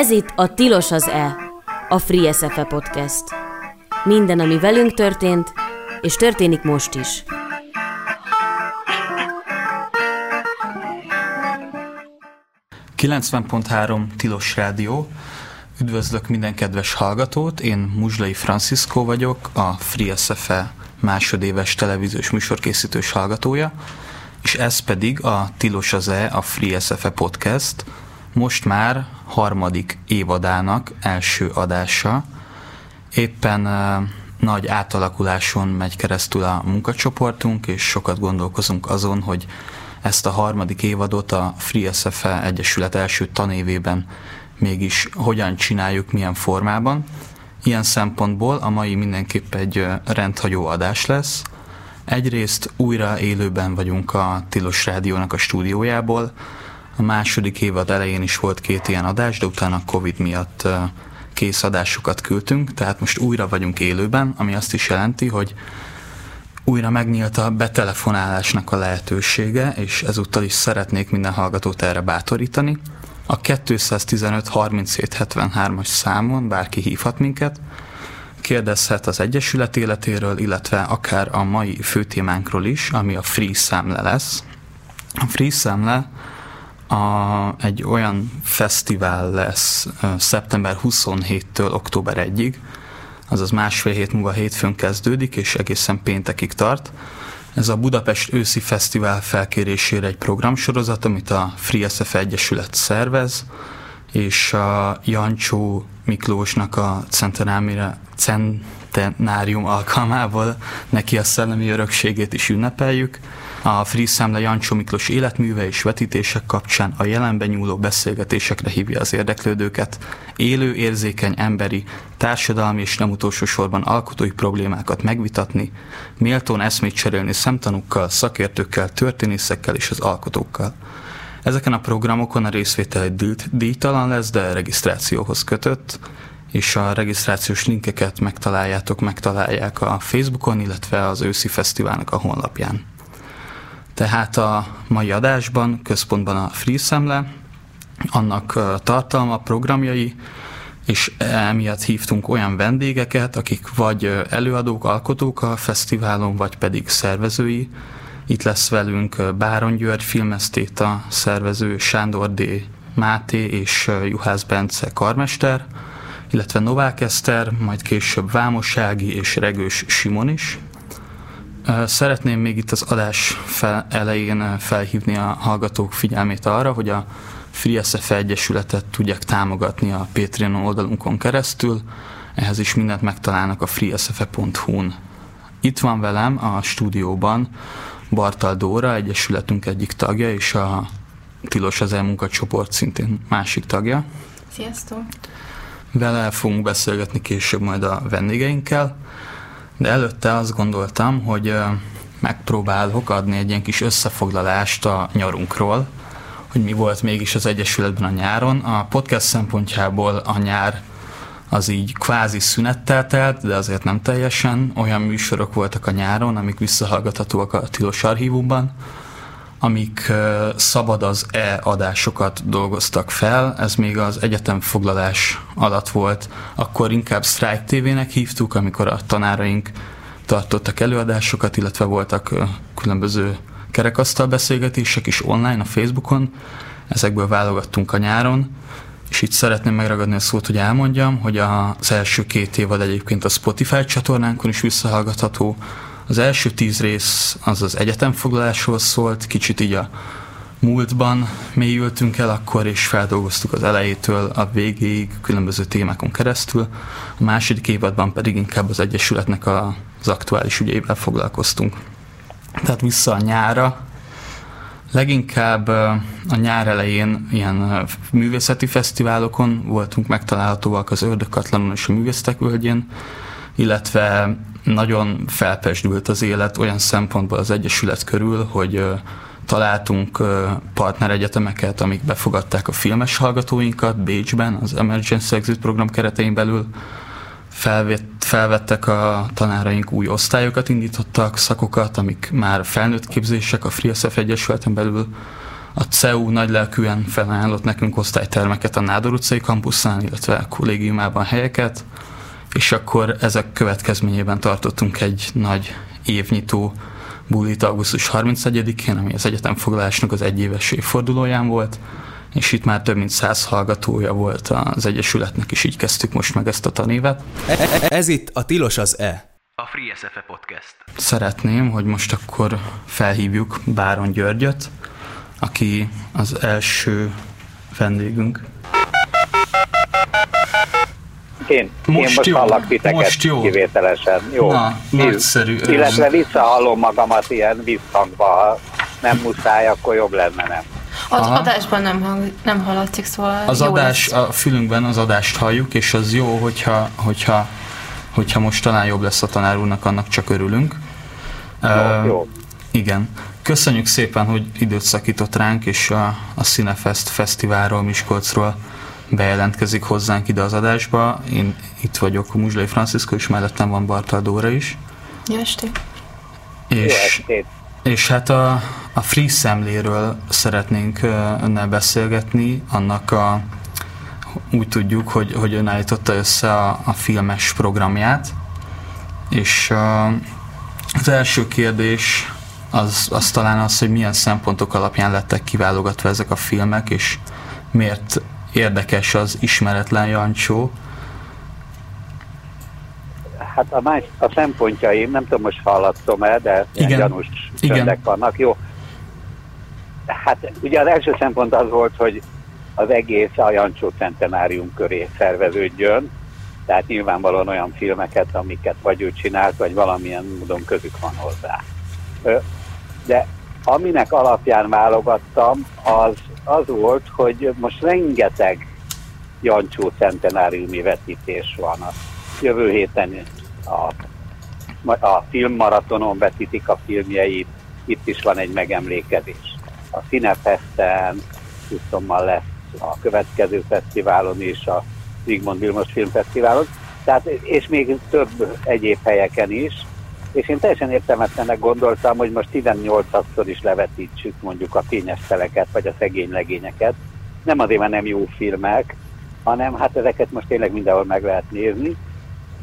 Ez itt a Tilos az E, a Free SFE Podcast. Minden, ami velünk történt, és történik most is. ...90.3 Tilos Rádió. Üdvözlök minden kedves hallgatót, én Muzslai Francisco vagyok, a Free SFE másodéves televíziós műsorkészítős hallgatója, és ez pedig a Tilos az E, a Free SFE Podcast, most már harmadik évadának első adása. Éppen nagy átalakuláson megy keresztül a munkacsoportunk, és sokat gondolkozunk azon, hogy ezt a harmadik évadot a Free SFE Egyesület első tanévében mégis hogyan csináljuk, milyen formában. Ilyen szempontból a mai mindenképp egy rendhagyó adás lesz. Egyrészt újra élőben vagyunk a Tilos Rádiónak a stúdiójából, a második évad elején is volt két ilyen adás, de utána a Covid miatt kész adásokat küldtünk, tehát most újra vagyunk élőben, ami azt is jelenti, hogy újra megnyílt a betelefonálásnak a lehetősége, és ezúttal is szeretnék minden hallgatót erre bátorítani. A 215 37 73-as számon bárki hívhat minket, kérdezhet az Egyesület életéről, illetve akár a mai főtémánkról is, ami a Free Számle lesz. A Free Számle a, egy olyan fesztivál lesz szeptember 27-től október 1-ig, azaz másfél hét múlva hétfőn kezdődik, és egészen péntekig tart. Ez a Budapest őszi fesztivál felkérésére egy programsorozat, amit a Free SF Egyesület szervez, és a Jancsó Miklósnak a centenárium alkalmából neki a szellemi örökségét is ünnepeljük. A Free Számla Jancsó Miklós életműve és vetítések kapcsán a jelenben nyúló beszélgetésekre hívja az érdeklődőket, élő, érzékeny, emberi, társadalmi és nem utolsó sorban alkotói problémákat megvitatni, méltón eszmét cserélni szemtanúkkal, szakértőkkel, történészekkel és az alkotókkal. Ezeken a programokon a részvétel díjtalan lesz, de regisztrációhoz kötött, és a regisztrációs linkeket megtaláljátok, megtalálják a Facebookon, illetve az őszi fesztiválnak a honlapján. Tehát a mai adásban központban a Free Szemle, annak tartalma, programjai, és emiatt hívtunk olyan vendégeket, akik vagy előadók, alkotók a fesztiválon, vagy pedig szervezői. Itt lesz velünk Báron György filmesztéta szervező, Sándor D. Máté és Juhász Bence karmester, illetve Novák Eszter, majd később Vámossági és Regős Simon is. Szeretném még itt az adás fel, elején felhívni a hallgatók figyelmét arra, hogy a Free SF Egyesületet tudják támogatni a Patreon oldalunkon keresztül, ehhez is mindent megtalálnak a freesfe.hu-n. Itt van velem a stúdióban Bartal Dóra, Egyesületünk egyik tagja, és a Tilos az munkacsoport szintén másik tagja. Sziasztok! Vele fogunk beszélgetni később majd a vendégeinkkel de előtte azt gondoltam, hogy megpróbálok adni egy ilyen kis összefoglalást a nyarunkról, hogy mi volt mégis az Egyesületben a nyáron. A podcast szempontjából a nyár az így kvázi szünettel telt, de azért nem teljesen. Olyan műsorok voltak a nyáron, amik visszahallgathatóak a Tilos Archívumban, amik szabad az e-adásokat dolgoztak fel, ez még az egyetem foglalás alatt volt, akkor inkább Strike TV-nek hívtuk, amikor a tanáraink tartottak előadásokat, illetve voltak különböző kerekasztal beszélgetések is online a Facebookon, ezekből válogattunk a nyáron, és itt szeretném megragadni a szót, hogy elmondjam, hogy az első két évad egyébként a Spotify csatornánkon is visszahallgatható, az első tíz rész az az egyetemfoglalásról szólt, kicsit így a múltban mélyültünk el akkor, és feldolgoztuk az elejétől a végéig különböző témákon keresztül. A második évadban pedig inkább az Egyesületnek az aktuális ügyeivel foglalkoztunk. Tehát vissza a nyára, Leginkább a nyár elején ilyen művészeti fesztiválokon voltunk megtalálhatóak az Ördögkatlanon és a Művésztek Völgyén, illetve nagyon felpesdült az élet olyan szempontból az Egyesület körül, hogy találtunk partneregyetemeket, amik befogadták a filmes hallgatóinkat Bécsben, az Emergency Exit program keretein belül. Felvett, felvettek a tanáraink új osztályokat, indítottak szakokat, amik már felnőtt képzések a FreeSF Egyesületen belül. a CEU nagylelkűen felajánlott nekünk osztálytermeket a Nádor utcai kampuszán, illetve a kollégiumában helyeket, és akkor ezek következményében tartottunk egy nagy évnyitó bulit augusztus 31-én, ami az egyetemfoglalásnak az egyéves évfordulóján volt, és itt már több mint száz hallgatója volt az Egyesületnek, és így kezdtük most meg ezt a tanévet. Ez itt a Tilos az E. A Free SFE Podcast. Szeretném, hogy most akkor felhívjuk Báron Györgyöt, aki az első vendégünk. Én most, én most jó, hallak titeket most jó. kivételesen. Jó. Na, nagyszerű. Illetve visszahallom magamat ilyen visszhangba, ha nem muszáj, akkor jobb lenne, nem? Az Aha. adásban nem, hang, nem hallatszik, szóval Az adás, lesz. a fülünkben az adást halljuk, és az jó, hogyha, hogyha, hogyha most talán jobb lesz a tanár úrnak, annak csak örülünk. Jó, uh, jó. Igen. Köszönjük szépen, hogy időt szakított ránk, és a, a Cinefest Fesztiválról, Miskolcról bejelentkezik hozzánk ide az adásba. Én itt vagyok, Muzslai Franciszko, és mellettem van Bartal Dóra is. Jó estét! És, és hát a, a Free Szemléről szeretnénk önnel beszélgetni, annak a, úgy tudjuk, hogy, hogy ön állította össze a, a filmes programját, és a, az első kérdés az, az talán az, hogy milyen szempontok alapján lettek kiválogatva ezek a filmek, és miért érdekes az ismeretlen Jancsó. Hát a, más, a szempontjaim, nem tudom, most hallatszom-e, de Igen. gyanús csöndek vannak. Jó. Hát ugye az első szempont az volt, hogy az egész a Jancsó centenárium köré szerveződjön, tehát nyilvánvalóan olyan filmeket, amiket vagy ő csinált, vagy valamilyen módon közük van hozzá. De aminek alapján válogattam, az az volt, hogy most rengeteg Jancsó centenáriumi vetítés van. A jövő héten a, a filmmaratonon vetítik a filmjeit, itt is van egy megemlékezés. A Cinefesten, tudtommal lesz a következő fesztiválon is, a Zsigmond Vilmos Filmfesztiválon, tehát, és még több egyéb helyeken is. És én teljesen értelmetlenek gondoltam, hogy most 18-szor is levetítsük mondjuk a fényes teleket, vagy a szegény legényeket. Nem azért, mert nem jó filmek, hanem hát ezeket most tényleg mindenhol meg lehet nézni.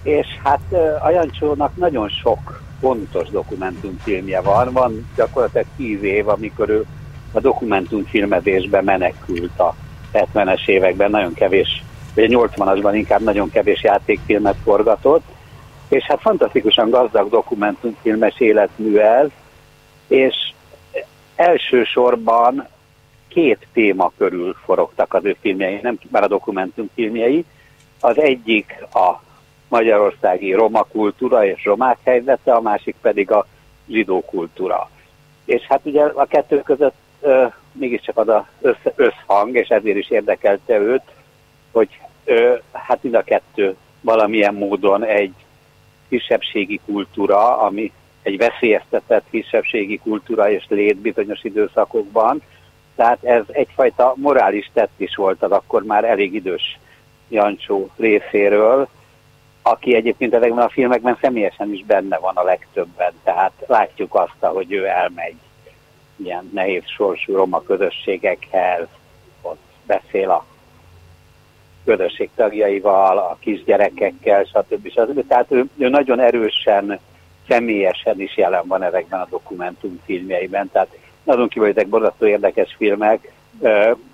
És hát a Jancsónak nagyon sok fontos dokumentumfilmje van. Van gyakorlatilag tíz év, amikor ő a dokumentumfilmezésbe menekült a 70-es években, nagyon kevés, vagy a 80-asban inkább nagyon kevés játékfilmet forgatott, és hát fantasztikusan gazdag dokumentumfilmes életmű ez, és elsősorban két téma körül forogtak az ő filmjei, nem már a dokumentumfilmjei. Az egyik a magyarországi roma kultúra és romák helyzete, a másik pedig a zsidó kultúra. És hát ugye a kettő között ö, mégiscsak az a össz, összhang, és ezért is érdekelte őt, hogy ö, hát mind a kettő valamilyen módon egy kisebbségi kultúra, ami egy veszélyeztetett kisebbségi kultúra és lét bizonyos időszakokban. Tehát ez egyfajta morális tett is volt az akkor már elég idős Jancsó részéről, aki egyébként ezekben a filmekben személyesen is benne van a legtöbben. Tehát látjuk azt, hogy ő elmegy ilyen nehéz sorsú roma közösségekhez, ott beszél a közösség tagjaival, a kisgyerekekkel, stb. stb. Tehát ő, ő nagyon erősen, személyesen is jelen van ezekben a dokumentumfilmjeiben. Tehát nagyon kívül, ezek borzasztó érdekes filmek.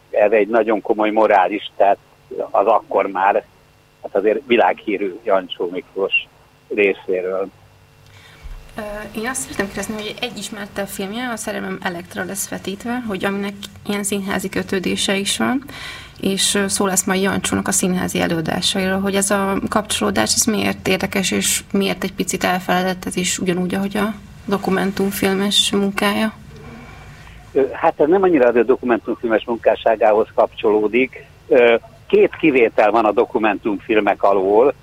Ez egy nagyon komoly morális, tehát az akkor már hát azért világhírű Jancsó Miklós részéről. Én azt szeretném kérdezni, hogy egy ismertebb filmje, a Szerelmem Elektra lesz vetítve, hogy aminek ilyen színházi kötődése is van, és szó lesz majd Jancsónak a színházi előadásairól, hogy ez a kapcsolódás, ez miért érdekes, és miért egy picit elfeledett ez is ugyanúgy, ahogy a dokumentumfilmes munkája? Hát ez nem annyira a dokumentumfilmes munkásságához kapcsolódik. Két kivétel van a dokumentumfilmek alól.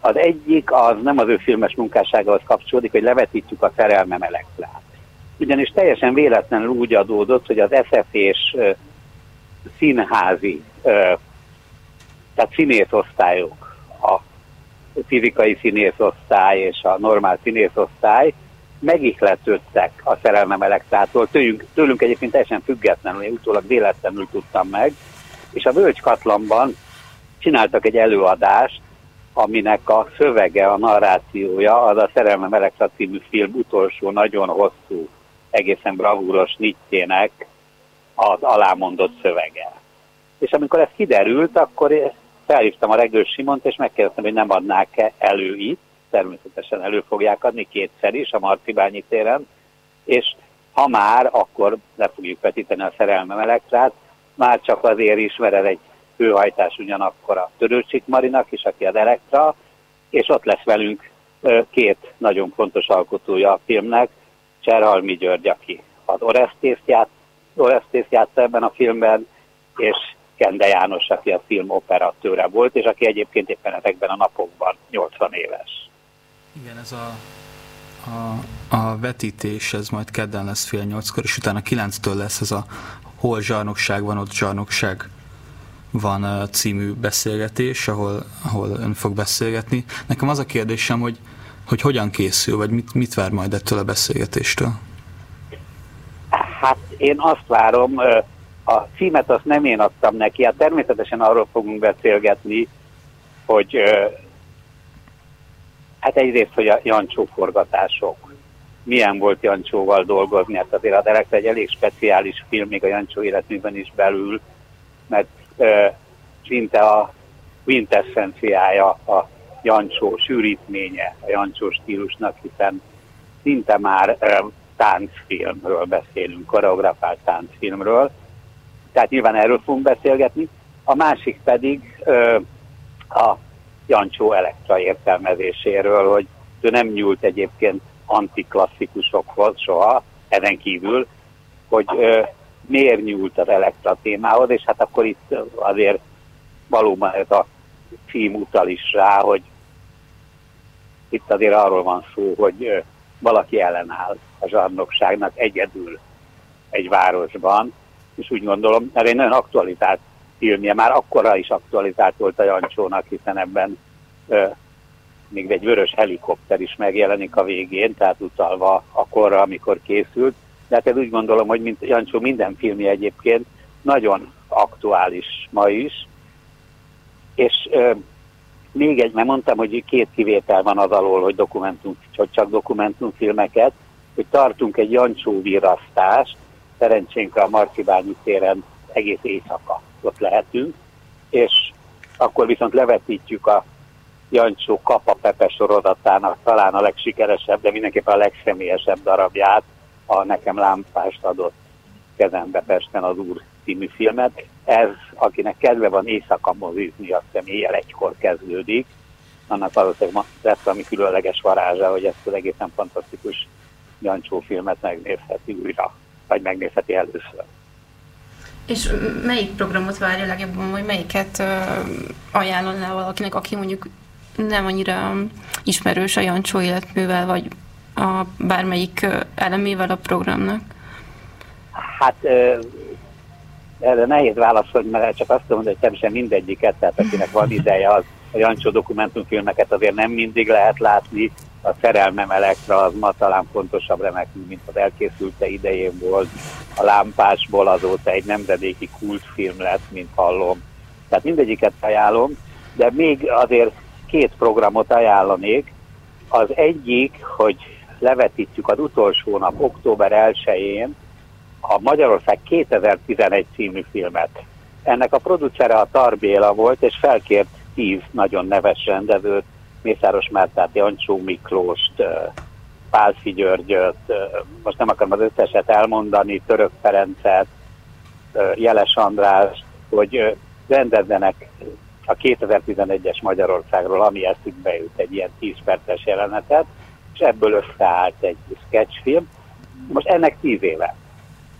Az egyik az nem az ő filmes munkásságához kapcsolódik, hogy levetítjük a szerelmem elektrát. Ugyanis teljesen véletlenül úgy adódott, hogy az SF és színházi, tehát színészosztályok, a fizikai színészosztály és a normál színészosztály megihletődtek a szerelmem elektrától, tőlünk, tőlünk egyébként teljesen függetlenül, én utólag véletlenül tudtam meg, és a Völgy csináltak egy előadást, aminek a szövege, a narrációja az a Szerelmem Elektra című film utolsó nagyon hosszú, egészen bravúros nitjének az alámondott szövege. És amikor ez kiderült, akkor felhívtam a Regős Simont, és megkérdeztem, hogy nem adnák-e elő itt, természetesen elő fogják adni kétszer is a Marcibányi téren, és ha már, akkor le fogjuk vetíteni a szerelmem elektrát, már csak azért is, mert ez egy főhajtás ugyanakkor a Törőcsik Marinak is, aki az Elektra, és ott lesz velünk két nagyon fontos alkotója a filmnek, Cserhalmi György, aki az Oresztészt, ját, Oresztészt játsza ebben a filmben, és Kende János, aki a film operatőre volt, és aki egyébként éppen ezekben a napokban 80 éves. Igen, ez a, a, a vetítés, ez majd kedden lesz fél nyolckor, és utána kilenctől lesz ez a hol zsarnokság van, ott zsarnokság van című beszélgetés, ahol, ahol ön fog beszélgetni. Nekem az a kérdésem, hogy, hogy hogyan készül, vagy mit, mit vár majd ettől a beszélgetéstől? Hát én azt várom, a címet azt nem én adtam neki, hát természetesen arról fogunk beszélgetni, hogy hát egyrészt, hogy a Jancsó forgatások, milyen volt Jancsóval dolgozni, hát azért a Derek egy elég speciális film, még a Jancsó életműben is belül, mert szinte a quintessenciája a Jancsó sűrítménye a Jancsó stílusnak, hiszen szinte már táncfilmről beszélünk, koreografált táncfilmről, tehát nyilván erről fogunk beszélgetni. A másik pedig ö, a Jancsó elektra értelmezéséről, hogy ő nem nyúlt egyébként antiklasszikusokhoz soha, ezen kívül, hogy ö, miért nyúlt az elektra témához, és hát akkor itt azért valóban ez a cím utal is rá, hogy itt azért arról van szó, hogy valaki ellenáll a zsarnokságnak egyedül egy városban, és úgy gondolom, mert egy nagyon aktualitált filmje, már akkora is aktualitált volt a Jancsónak, hiszen ebben ö, még egy vörös helikopter is megjelenik a végén, tehát utalva akkorra, amikor készült, de hát úgy gondolom, hogy mint Jancsó minden filmje egyébként nagyon aktuális ma is, és ö, még egy, mert mondtam, hogy két kivétel van az alól, hogy dokumentum, hogy csak dokumentumfilmeket, hogy tartunk egy Jancsó virasztást, szerencsénkre a Marcibányi téren egész éjszaka ott lehetünk, és akkor viszont levetítjük a Jancsó Kapa Pepe sorozatának talán a legsikeresebb, de mindenképpen a legszemélyesebb darabját, a Nekem lámpást adott kezembe Pesten az Úr című filmet. Ez, akinek kedve van éjszaka mozizni, azt hiszem éjjel egykor kezdődik. Annak valószínűleg lesz ami különleges varázsa, hogy ezt az egészen fantasztikus Jancsó filmet megnézheti újra, vagy megnézheti először. És melyik programot várja legjobban, vagy melyiket ajánlaná valakinek, aki mondjuk nem annyira ismerős a Jancsó életművel, vagy a bármelyik elemével a programnak? Hát erre nehéz válaszolni, mert csak azt tudom, hogy természetesen mindegyiket, tehát akinek van ideje, az a Jancsó dokumentumfilmeket azért nem mindig lehet látni, a szerelmem elektra az ma talán fontosabb remekül, mint az elkészülte idején volt. A lámpásból azóta egy nemzedéki kultfilm lett, mint hallom. Tehát mindegyiket ajánlom, de még azért két programot ajánlanék. Az egyik, hogy levetítjük az utolsó nap, október 1-én a Magyarország 2011 című filmet. Ennek a producere a Tarbéla volt, és felkért tíz nagyon neves rendezőt, Mészáros Mártát, Jancsó Miklóst, Pálfi Györgyöt, most nem akarom az összeset elmondani, Török Ferencet, Jeles András, hogy rendezzenek a 2011-es Magyarországról, ami eszükbe jut egy ilyen 10 perces jelenetet, és ebből összeállt egy sketchfilm. Most ennek 10 éve.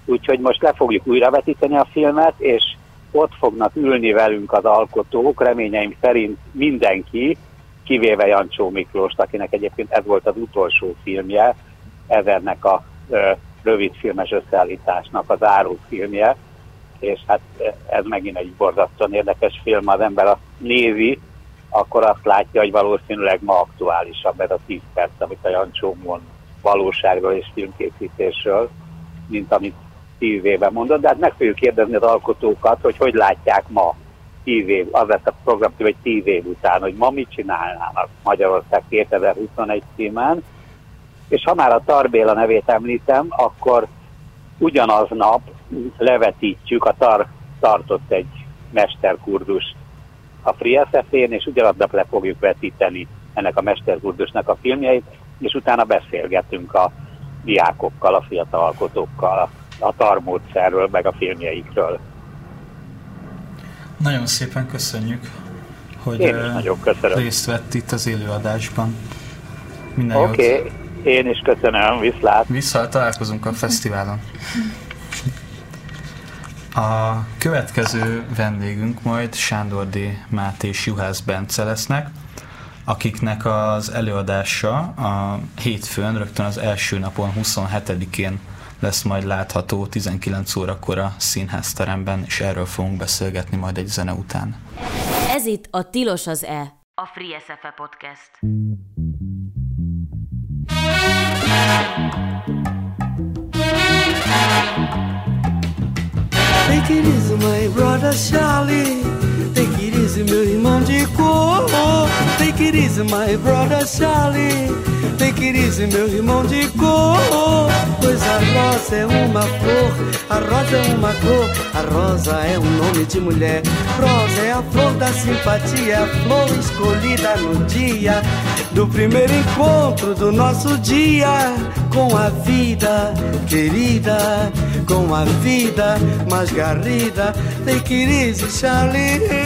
Úgyhogy most le fogjuk újra vetíteni a filmet, és ott fognak ülni velünk az alkotók, reményeim szerint mindenki, kivéve Jancsó Miklóst, akinek egyébként ez volt az utolsó filmje, ezernek a ö, rövidfilmes összeállításnak az áró filmje, és hát ez megint egy borzasztóan érdekes film, az ember azt nézi, akkor azt látja, hogy valószínűleg ma aktuálisabb ez a 10 perc, amit a Jancsó mond valóságról és filmkészítésről, mint amit tíz éve mondott, de hát meg fogjuk kérdezni az alkotókat, hogy hogy látják ma tíz év, az lett a program, hogy tíz év után, hogy ma mit csinálnának Magyarország 2021 címán. És ha már a Tarbéla nevét említem, akkor ugyanaz nap levetítjük, a Tar tartott egy mesterkurdust a Free SF-én, és ugyanadnak le fogjuk vetíteni ennek a mesterkurdusnak a filmjeit, és utána beszélgetünk a diákokkal, a fiatal alkotókkal a tarmódszerről, meg a filmjeikről. Nagyon szépen köszönjük, hogy Én is nagyon köszönöm. részt vett itt az élőadásban. Minden Oké, okay. én is köszönöm, viszlát. Vissza, találkozunk a fesztiválon. A következő vendégünk majd Sándor D. Máté és Juhász Bence lesznek, akiknek az előadása a hétfőn, rögtön az első napon, 27-én lesz majd látható 19 órakor a színházteremben, és erről fogunk beszélgetni majd egy zene után. Ez itt a Tilos az E, a Free SFE Podcast. Take it easy, my brother Charlie. Take it easy, meu irmão de cor. Take it easy, my brother Charlie. Take it easy, meu irmão de cor. Pois a rosa é uma flor, a rosa é uma cor, a rosa é um nome de mulher. Rosa é a flor da simpatia, a flor escolhida no dia do primeiro encontro do nosso dia com a vida querida, com a vida mais garrida. Take it easy, Charlie.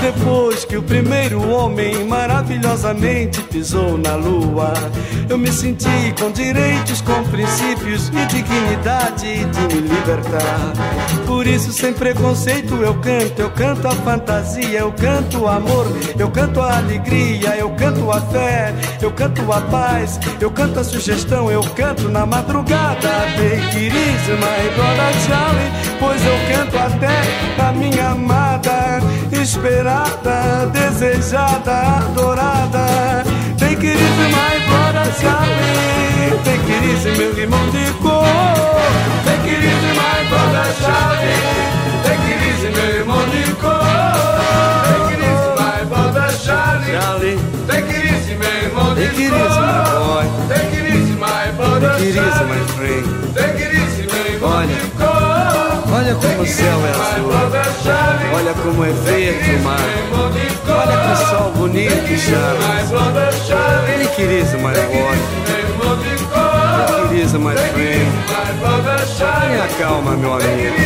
Depois que o primeiro homem maravilhosamente pisou na lua, eu me senti com direitos, com princípios e dignidade de me libertar. Por isso, sem preconceito, eu canto, eu canto a fantasia, eu canto o amor, eu canto a alegria, eu canto a fé, eu canto a paz, eu canto a sugestão, eu canto na madrugada. Pois eu canto até a minha amada esperada, desejada, adorada. Take it easy, my brother Charlie. Take it easy, meu irmão de cor. Take it easy, my brother Charlie. Take it easy, meu irmão de cor. Take it easy, my brother Charlie. Charlie. Take it easy, meu irmão de Take it easy, my boy. Take it easy, my brother Take it easy, my friend. Take it easy, meu irmão de cor. Olha como o céu é azul, olha como é verde o mar, olha que sol bonito que chama. Take it easy, my boy. Take it easy, my friend. Tenha calma, meu amigo.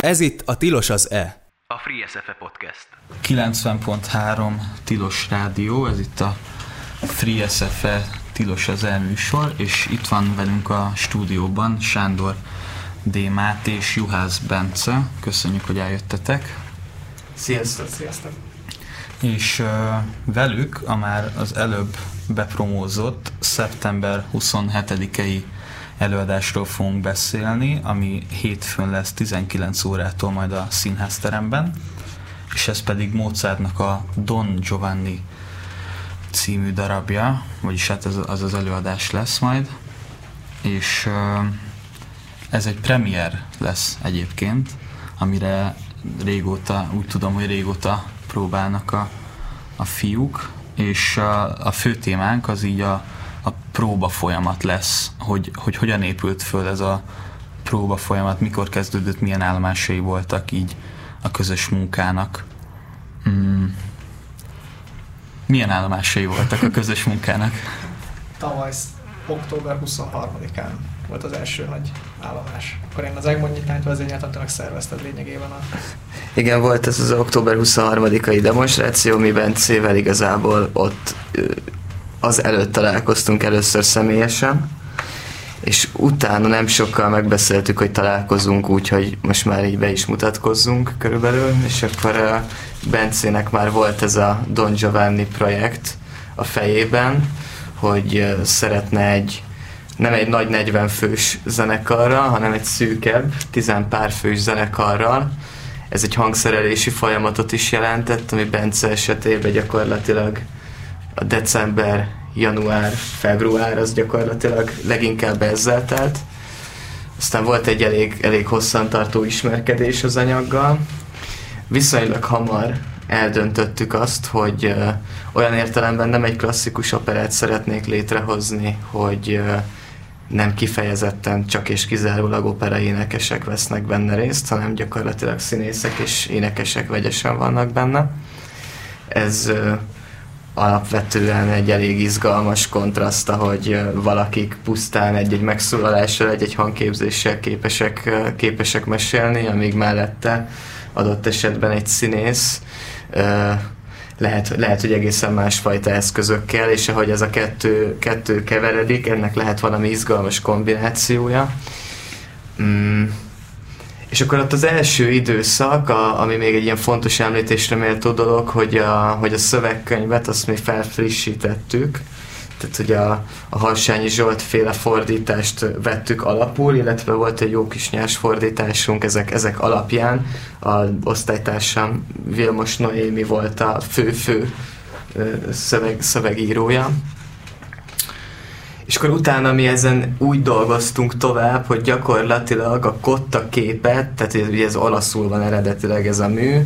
Ez itt a Tilos az E. A Free SFE Podcast. 90.3 Tilos Rádió, ez itt a Free SFE Tilos az E műsor, és itt van velünk a stúdióban Sándor D. Máté és Juhász Bence. Köszönjük, hogy eljöttetek. Sziasztok! Sziasztok! És uh, velük a már az előbb bepromózott szeptember 27-i előadásról fogunk beszélni, ami hétfőn lesz 19 órától majd a színházteremben, és ez pedig Mozartnak a Don Giovanni című darabja, vagyis hát ez, az az előadás lesz majd, és ez egy premier lesz egyébként, amire régóta, úgy tudom, hogy régóta próbálnak a, a fiúk, és a, a fő témánk az így a, a próba folyamat lesz, hogy, hogy hogyan épült föl ez a próba folyamat, mikor kezdődött, milyen állomásai voltak így a közös munkának. Mm. Milyen állomásai voltak a közös munkának? Tavaly, október 23-án volt az első nagy állomás. Akkor én az Egmond nyitányt vezényeltem, te meg szervezted lényegében a... Igen, volt ez az október 23-ai demonstráció, mi Bencével igazából ott az előtt találkoztunk először személyesen, és utána nem sokkal megbeszéltük, hogy találkozunk úgy, hogy most már így be is mutatkozzunk körülbelül, és akkor a Bencének már volt ez a Don Giovanni projekt a fejében, hogy szeretne egy nem egy nagy 40 fős zenekarra, hanem egy szűkebb, tizen pár fős zenekarral. Ez egy hangszerelési folyamatot is jelentett, ami Bence esetében gyakorlatilag a december, január, február az gyakorlatilag leginkább ezzel telt. Aztán volt egy elég, elég hosszantartó ismerkedés az anyaggal. Viszonylag hamar eldöntöttük azt, hogy uh, olyan értelemben nem egy klasszikus operát szeretnék létrehozni, hogy uh, nem kifejezetten csak és kizárólag opera énekesek vesznek benne részt, hanem gyakorlatilag színészek és énekesek vegyesen vannak benne. Ez uh, alapvetően egy elég izgalmas kontraszt, hogy valakik pusztán egy-egy megszólalással, egy-egy hangképzéssel képesek, képesek mesélni, amíg mellette adott esetben egy színész lehet, lehet, hogy egészen másfajta eszközökkel, és ahogy ez a kettő, kettő keveredik, ennek lehet valami izgalmas kombinációja. Mm. És akkor ott az első időszak, a, ami még egy ilyen fontos említésre méltó dolog, hogy a, hogy a szövegkönyvet azt még felfrissítettük, tehát hogy a, a Harsányi Zsolt féle fordítást vettük alapul, illetve volt egy jó kis nyers fordításunk ezek, ezek alapján. A osztálytársam Vilmos Noémi volt a fő-fő szöveg, szövegírója. És akkor utána mi ezen úgy dolgoztunk tovább, hogy gyakorlatilag a kotta képet, tehát ugye ez olaszul van eredetileg ez a mű,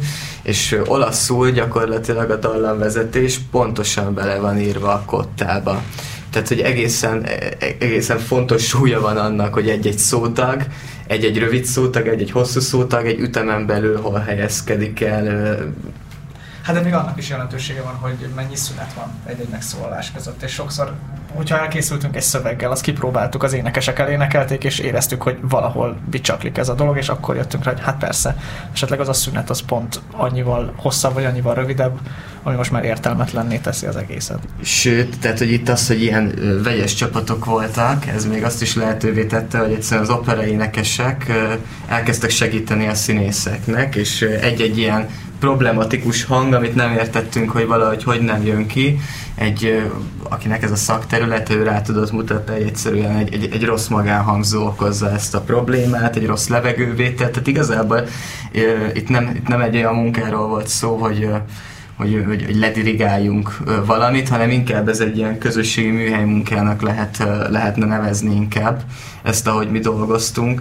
és olaszul gyakorlatilag a dallamvezetés pontosan bele van írva a kottába. Tehát, hogy egészen, egészen fontos súlya van annak, hogy egy-egy szótag, egy-egy rövid szótag, egy-egy hosszú szótag, egy ütemen belül hol helyezkedik el, Hát de még annak is jelentősége van, hogy mennyi szünet van egy-egy megszólalás között, és sokszor, hogyha elkészültünk egy szöveggel, azt kipróbáltuk, az énekesek elénekelték, és éreztük, hogy valahol bicsaklik ez a dolog, és akkor jöttünk rá, hogy hát persze, esetleg az a szünet az pont annyival hosszabb, vagy annyival rövidebb, ami most már értelmetlenné teszi az egészet. Sőt, tehát, hogy itt az, hogy ilyen vegyes csapatok voltak, ez még azt is lehetővé tette, hogy egyszerűen az opera énekesek elkezdtek segíteni a színészeknek, és egy-egy ilyen problematikus hang, amit nem értettünk, hogy valahogy hogy nem jön ki. Egy, akinek ez a szakterület, ő rá tudott mutatni, hogy egyszerűen egy, egy, egy rossz magánhangzó okozza ezt a problémát, egy rossz levegővétel. Tehát igazából itt nem, itt nem egy olyan munkáról volt szó, hogy hogy, hogy, hogy ledirigáljunk valamit, hanem inkább ez egy ilyen közösségi műhely munkának lehet, lehetne nevezni inkább ezt, ahogy mi dolgoztunk,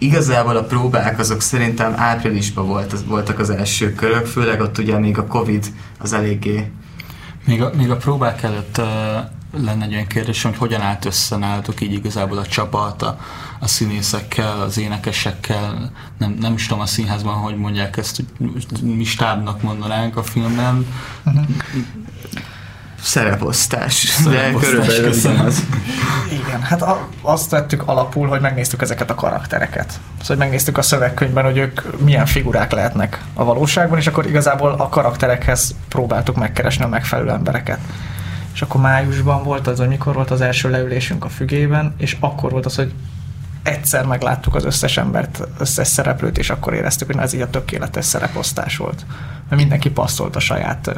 Igazából a próbák azok szerintem áprilisban volt, voltak az első körök, főleg ott ugye még a Covid az eléggé... Még a, még a próbák előtt uh, lenne egy olyan kérdés, hogy hogyan állt össze nálatok így igazából a csapat, a, a színészekkel, az énekesekkel, nem, nem is tudom a színházban, hogy mondják ezt, hogy mi stábnak mondanánk a filmben. Uh-huh szereposztás. De körülbelül az. Igen, hát a, azt vettük alapul, hogy megnéztük ezeket a karaktereket. Szóval hogy megnéztük a szövegkönyvben, hogy ők milyen figurák lehetnek a valóságban, és akkor igazából a karakterekhez próbáltuk megkeresni a megfelelő embereket. És akkor májusban volt az, hogy mikor volt az első leülésünk a fügében, és akkor volt az, hogy egyszer megláttuk az összes embert, összes szereplőt, és akkor éreztük, hogy ez így a tökéletes szereposztás volt. Mert mindenki passzolt a saját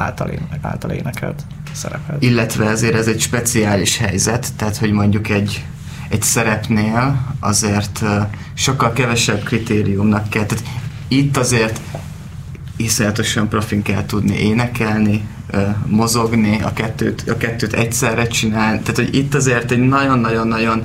által, által énekelt szerepet. Illetve ezért ez egy speciális helyzet, tehát hogy mondjuk egy, egy szerepnél azért sokkal kevesebb kritériumnak kell, tehát itt azért iszonyatosan profin kell tudni énekelni, mozogni, a kettőt, a kettőt egyszerre csinálni. Tehát, hogy itt azért egy nagyon-nagyon-nagyon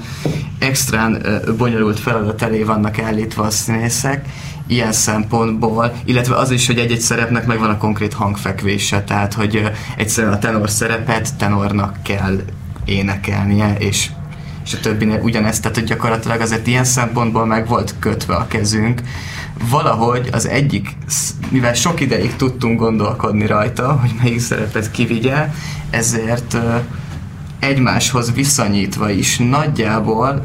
extrán bonyolult feladat elé vannak állítva a színészek, ilyen szempontból, illetve az is, hogy egy-egy szerepnek megvan a konkrét hangfekvése, tehát hogy egyszerűen a tenor szerepet tenornak kell énekelnie, és és a többinél ugyanezt, tehát hogy gyakorlatilag azért ilyen szempontból meg volt kötve a kezünk. Valahogy az egyik, mivel sok ideig tudtunk gondolkodni rajta, hogy melyik szerepet kivigye, ezért egymáshoz viszonyítva is nagyjából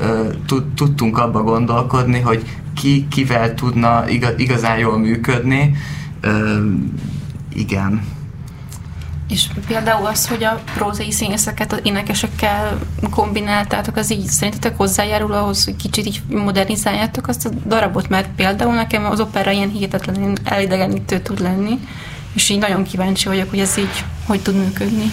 tudtunk abba gondolkodni, hogy ki kivel tudna igazán jól működni. Igen. És például az, hogy a prózai színészeket az énekesekkel kombináltátok, az így szerintetek hozzájárul ahhoz, hogy kicsit így modernizáljátok azt a darabot, mert például nekem az opera ilyen hihetetlenül elidegenítő tud lenni, és így nagyon kíváncsi vagyok, hogy ez így hogy tud működni.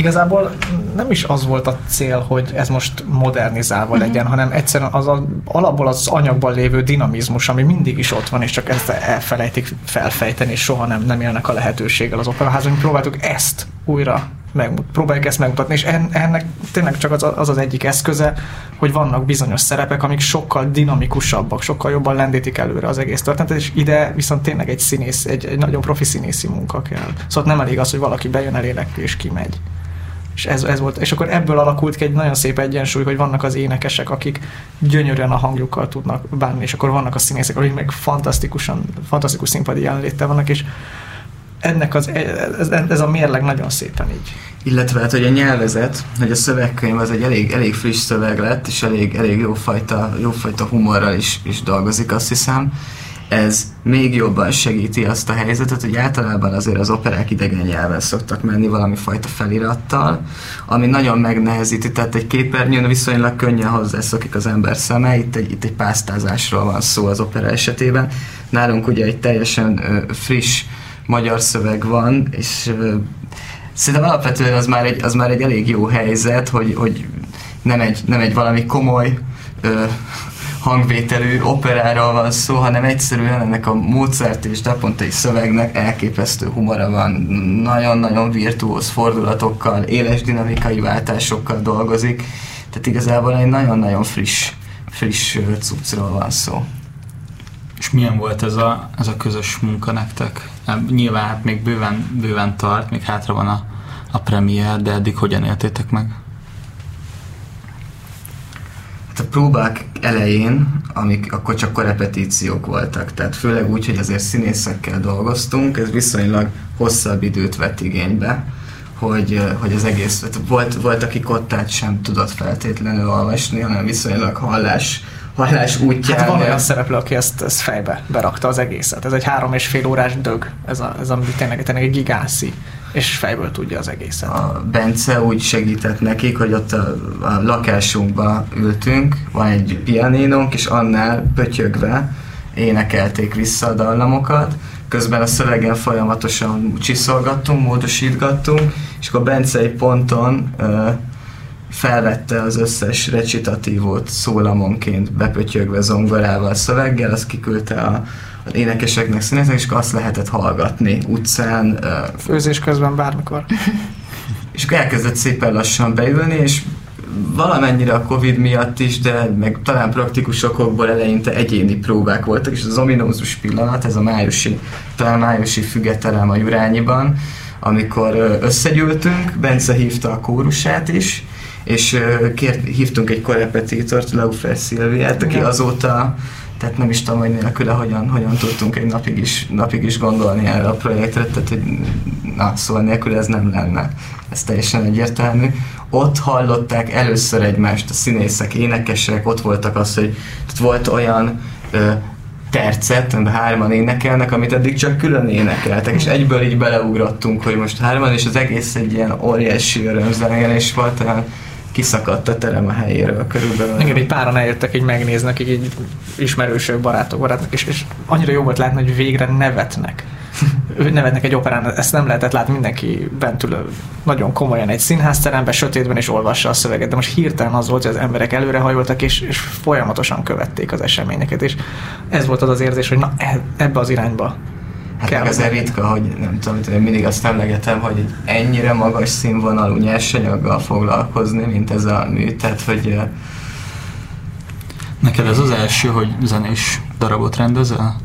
Igazából nem is az volt a cél, hogy ez most modernizálva uh-huh. legyen, hanem egyszerűen az a, alapból az anyagban lévő dinamizmus, ami mindig is ott van, és csak ezt elfelejtik felfejteni, és soha nem, nem élnek a lehetőséggel az operaházon. Próbáltuk ezt újra meg, próbáljuk ezt megmutatni, és ennek tényleg csak az, az az egyik eszköze, hogy vannak bizonyos szerepek, amik sokkal dinamikusabbak, sokkal jobban lendítik előre az egész történetet, és ide viszont tényleg egy színész, egy, egy nagyon profi színészi munka kell. Szóval nem elég az, hogy valaki bejön elélek és kimegy. És ez, ez volt, és akkor ebből alakult ki egy nagyon szép egyensúly, hogy vannak az énekesek, akik gyönyörűen a hangjukkal tudnak bánni, és akkor vannak a színészek, akik meg fantasztikusan, fantasztikus színpadi jelenléttel vannak, és ennek az, ez, ez a mérleg nagyon szépen így. Illetve hát, hogy a nyelvezet, hogy a szövegkönyv az egy elég, elég friss szöveg lett, és elég, elég jófajta, jófajta humorral is, is dolgozik, azt hiszem. Ez még jobban segíti azt a helyzetet, hogy általában azért az operák idegen nyelven szoktak menni valami fajta felirattal, ami nagyon megnehezíti, tehát egy képernyőn viszonylag könnyen hozzászokik az ember szeme, itt egy, itt egy pásztázásról van szó az opera esetében. Nálunk ugye egy teljesen ö, friss magyar szöveg van, és szerintem alapvetően az már egy, az már egy elég jó helyzet, hogy, hogy nem, egy, nem egy valami komoly ö, hangvételű operáról van szó, hanem egyszerűen ennek a Mozart és Dapontai szövegnek elképesztő humora van, nagyon-nagyon virtuóz fordulatokkal, éles dinamikai váltásokkal dolgozik, tehát igazából egy nagyon-nagyon friss, friss cuccról van szó. És milyen volt ez a, ez a közös munka nektek? Nyilván hát még bőven, bőven tart, még hátra van a, a premier, de eddig hogyan éltétek meg? Hát a próbák elején, amik akkor csak korepetíciók voltak, tehát főleg úgy, hogy azért színészekkel dolgoztunk, ez viszonylag hosszabb időt vett igénybe, hogy, hogy az egész, volt, volt aki kottát sem tudott feltétlenül olvasni, hanem viszonylag hallás hajlás útján. Hát van olyan szereplő, aki ezt, ezt fejbe berakta az egészet. Ez egy három és fél órás dög, ez, a, ez a, tényleg, tényleg egy gigászi és fejből tudja az egészet. A Bence úgy segített nekik, hogy ott a, a lakásunkba ültünk, van egy pianinónk, és annál pötyögve énekelték vissza a dallamokat, közben a szövegen folyamatosan csiszolgattunk, módosítgattunk, és akkor Bence egy ponton uh, felvette az összes recitatívót szólamonként bepötyögve zongorával, szöveggel, azt kiküldte a, énekeseknek, színésznek, és azt lehetett hallgatni utcán. Főzés közben bármikor. és akkor elkezdett szépen lassan beülni, és valamennyire a Covid miatt is, de meg talán praktikus okokból eleinte egyéni próbák voltak, és az ominózus pillanat, ez a májusi, talán májusi fügetelem a Jurányiban, amikor összegyűltünk, Bence hívta a kórusát is, és kért, hívtunk egy korepetítort, Leufer Szilviát, aki azóta tehát nem is tudom, hogy nélküle hogyan, hogyan tudtunk egy napig is, napig is gondolni erre a projektre, tehát hogy na, szóval nélkül ez nem lenne. Ez teljesen egyértelmű. Ott hallották először egymást a színészek, énekesek, ott voltak az, hogy tehát volt olyan ö, tercet, amiben hárman énekelnek, amit eddig csak külön énekeltek, és egyből így beleugrottunk, hogy most hárman, és az egész egy ilyen óriási örömzenélés volt, olyan kiszakadt a terem a helyéről körülbelül. Igen, egy páran eljöttek így megnéznek, így, így ismerősök, barátok, barátok, és, és annyira jó volt látni, hogy végre nevetnek. nevetnek egy operán, ezt nem lehetett látni, mindenki bent ül nagyon komolyan egy színházteremben, sötétben és olvassa a szöveget, de most hirtelen az volt, hogy az emberek előrehajoltak és, és folyamatosan követték az eseményeket, és ez volt az az érzés, hogy na e, ebbe az irányba Hát kell. azért ritka, hogy nem tudom, én mindig azt emlegetem, hogy egy ennyire magas színvonalú nyersanyaggal foglalkozni, mint ez a mű, tehát hogy... Neked ez az első, hogy zenés darabot rendezel?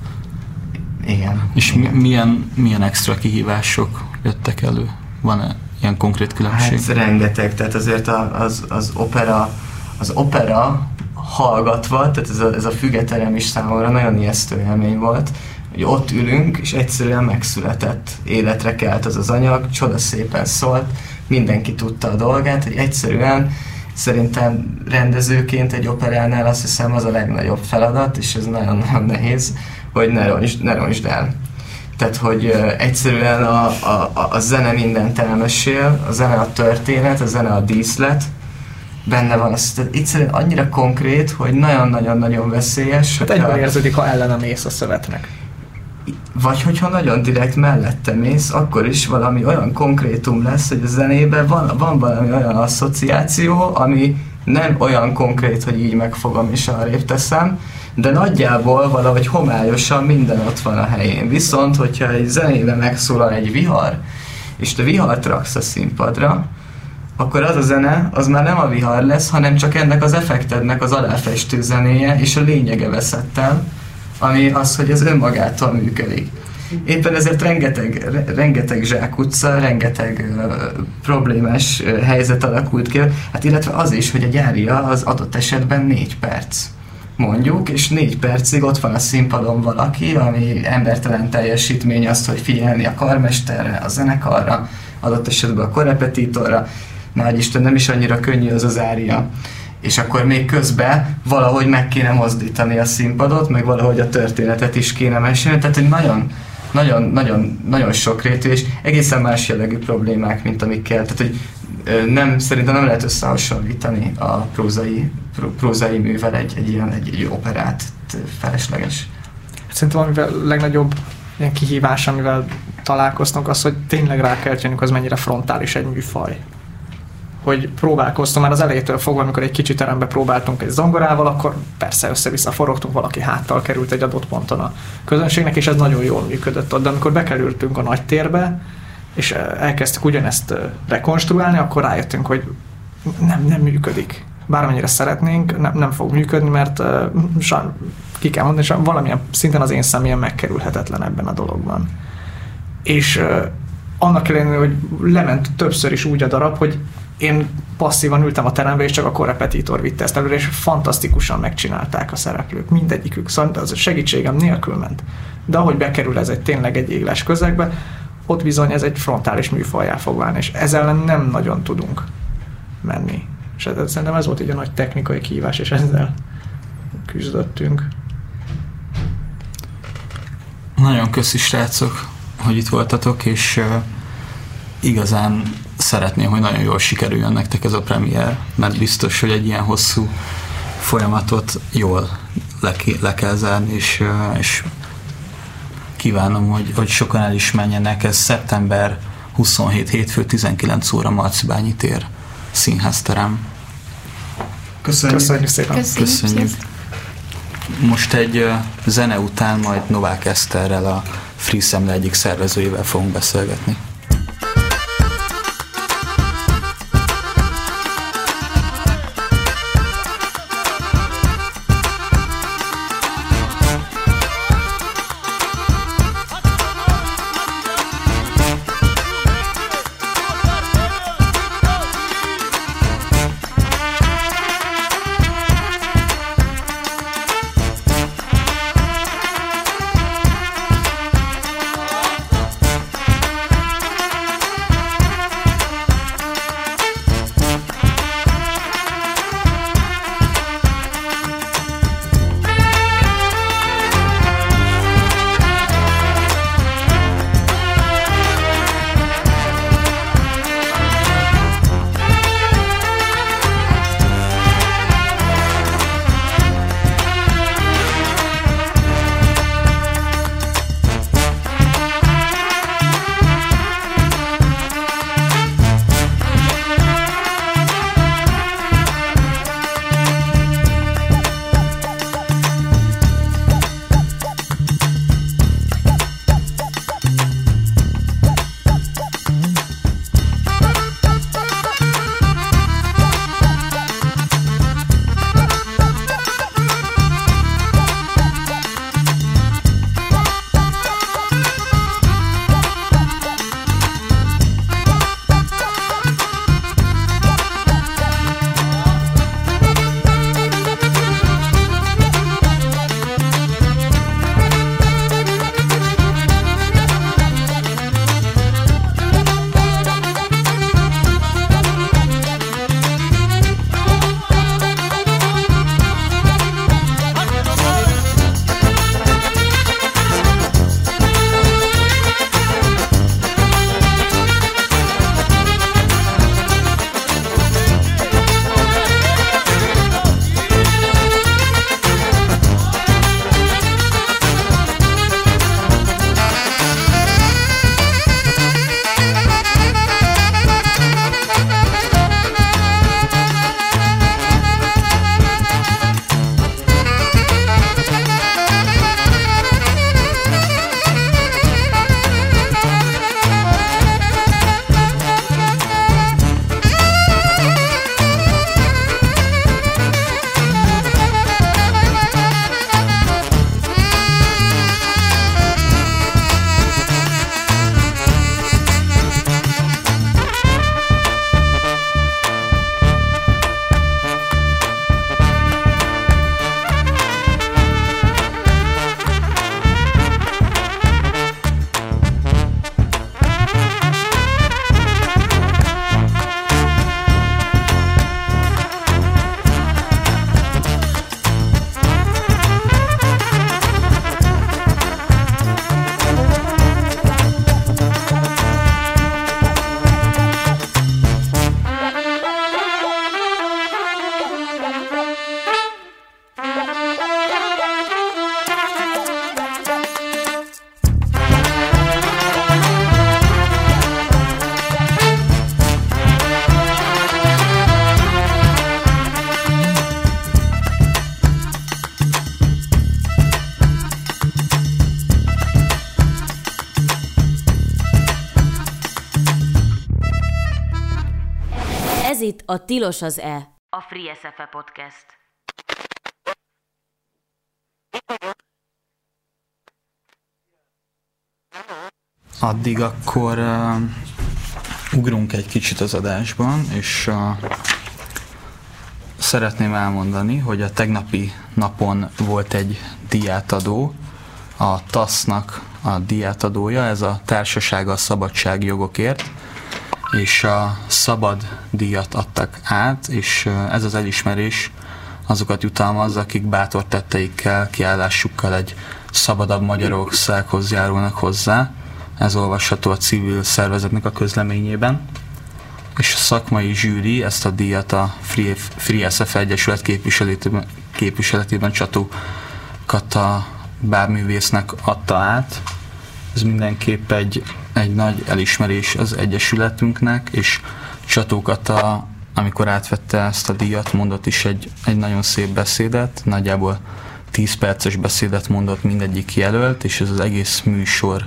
Igen. És igen. milyen, milyen extra kihívások jöttek elő? Van-e ilyen konkrét különbség? Hát rengeteg, tehát azért az, az opera az opera hallgatva, tehát ez a, ez a fügetelem is számomra nagyon ijesztő élmény volt, hogy ott ülünk, és egyszerűen megszületett, életre kelt az az anyag, csoda szépen szólt, mindenki tudta a dolgát, hogy egyszerűen szerintem rendezőként egy operánál azt hiszem az a legnagyobb feladat, és ez nagyon-nagyon nehéz, hogy ne roncsd, ne roncsd el. Tehát, hogy egyszerűen a, a, a zene mindent elmesél, a zene a történet, a zene a díszlet, benne van az, tehát egyszerűen annyira konkrét, hogy nagyon-nagyon-nagyon veszélyes. Hát egyben érződik, ha ellene mész a szövetnek. Vagy hogyha nagyon direkt mellette mész, akkor is valami olyan konkrétum lesz, hogy a zenében van, van valami olyan asszociáció, ami nem olyan konkrét, hogy így megfogom és arrébb teszem, de nagyjából valahogy homályosan minden ott van a helyén. Viszont, hogyha egy zenébe megszólal egy vihar, és te vihart raksz a színpadra, akkor az a zene, az már nem a vihar lesz, hanem csak ennek az effektednek az aláfestő zenéje, és a lényege veszett el, ami az, hogy ez önmagától működik. Éppen ezért rengeteg, rengeteg zsákutca, rengeteg uh, problémás uh, helyzet alakult ki, hát illetve az is, hogy a gyária az adott esetben négy perc mondjuk, és négy percig ott van a színpadon valaki, ami embertelen teljesítmény azt, hogy figyelni a karmesterre, a zenekarra, adott esetben a korrepetitorra, nagy Isten nem is annyira könnyű az az ária. És akkor még közben valahogy meg kéne mozdítani a színpadot, meg valahogy a történetet is kéne mesélni, tehát hogy nagyon, nagyon, nagyon, nagyon sokrétű, és egészen más jellegű problémák, mint amikkel, tehát hogy nem, szerintem nem lehet összehasonlítani a prózai, prózai művel egy, egy ilyen egy, egy operát felesleges. Szerintem amivel legnagyobb ilyen kihívás, amivel találkoztunk, az, hogy tényleg rá kell az mennyire frontális egy műfaj hogy próbálkoztam már az elejétől fogva, amikor egy kicsi terembe próbáltunk egy zongorával, akkor persze össze-vissza forogtunk, valaki háttal került egy adott ponton a közönségnek, és ez nagyon jól működött ott. De amikor bekerültünk a nagy térbe, és elkezdtük ugyanezt rekonstruálni, akkor rájöttünk, hogy nem, nem működik. Bármennyire szeretnénk, nem, nem fog működni, mert uh, ki kell mondani, és valamilyen szinten az én személyem megkerülhetetlen ebben a dologban. És uh, annak ellenére, hogy lement többször is úgy a darab, hogy én passzívan ültem a terembe, és csak a korrepetitor vitte ezt előre, és fantasztikusan megcsinálták a szereplők, mindegyikük, szóval az a segítségem nélkül ment. De ahogy bekerül ez egy tényleg egy éles közegbe, ott bizony ez egy frontális műfajá fog válni, és ezzel nem nagyon tudunk menni. És ez, szerintem ez volt egy a nagy technikai kihívás, és ezzel küzdöttünk. Nagyon köszi srácok, hogy itt voltatok, és uh, igazán szeretném, hogy nagyon jól sikerüljön nektek ez a premier, mert biztos, hogy egy ilyen hosszú folyamatot jól le, le kell zárni, és, és kívánom, hogy, hogy sokan el is menjenek. Ez szeptember 27 hétfő 19 óra Marcibányi tér színházterem. Köszönjük. Köszönjük szépen. Köszönjük. Köszönjük. Most egy zene után majd Novák Eszterrel a Free Szemle egyik szervezőjével fogunk beszélgetni. A Tilos az E, a Free SFE Podcast. Addig akkor uh, ugrunk egy kicsit az adásban, és uh, szeretném elmondani, hogy a tegnapi napon volt egy diátadó, a TASZ-nak a diátadója, ez a Társasága a Szabadságjogokért, és a szabad díjat adtak át, és ez az elismerés azokat jutalmazza, akik bátor tetteikkel, kiállásukkal egy szabadabb Magyarországhoz járulnak hozzá. Ez olvasható a civil szervezetnek a közleményében. És a szakmai zsűri ezt a díjat a Free, Free SF Egyesület képviseletében, képviseletében Csató Kata bárművésznek adta át. Ez mindenképp egy, egy nagy elismerés az Egyesületünknek, és Csató Kata, amikor átvette ezt a díjat, mondott is egy, egy nagyon szép beszédet, nagyjából 10 perces beszédet mondott mindegyik jelölt, és ez az egész műsor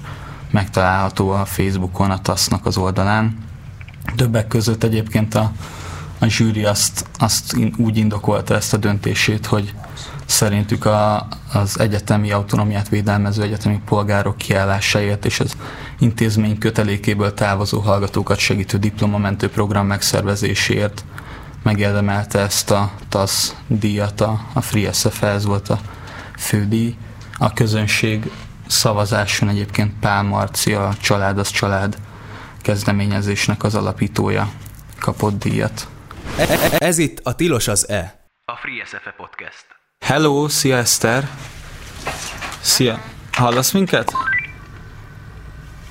megtalálható a Facebookon, a TASZ-nak az oldalán. Többek között egyébként a, a zsűri azt, azt úgy indokolta ezt a döntését, hogy szerintük a, az egyetemi autonómiát védelmező egyetemi polgárok kiállásáért és az intézmény kötelékéből távozó hallgatókat segítő diplomamentő program megszervezéséért megérdemelte ezt a TASZ díjat, a, a Free SFE, ez volt a fődíj. A közönség szavazáson egyébként Pál Marci, a Család az Család kezdeményezésnek az alapítója kapott díjat. Ez itt a Tilos az E. A Free SFE Podcast. Hello, szia Eszter! Szia! Hallasz minket?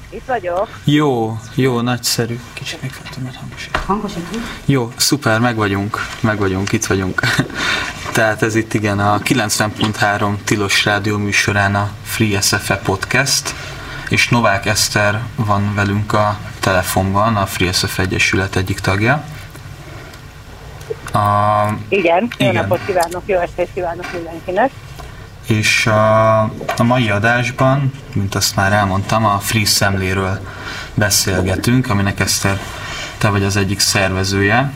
Itt vagyok. Jó, jó, nagyszerű. Kicsit még feltem, mert hangosít. Hangosít? Jó, szuper, meg vagyunk, meg vagyunk, itt vagyunk. Tehát ez itt igen a 90.3 Tilos Rádió műsorán a Free SFE Podcast, és Novák Eszter van velünk a telefonban, a Free SFE Egyesület egyik tagja. A, igen, jó igen. napot kívánok, jó estét kívánok mindenkinek. És a, a mai adásban, mint azt már elmondtam, a Free Szemléről beszélgetünk, aminek Eszter, te vagy az egyik szervezője,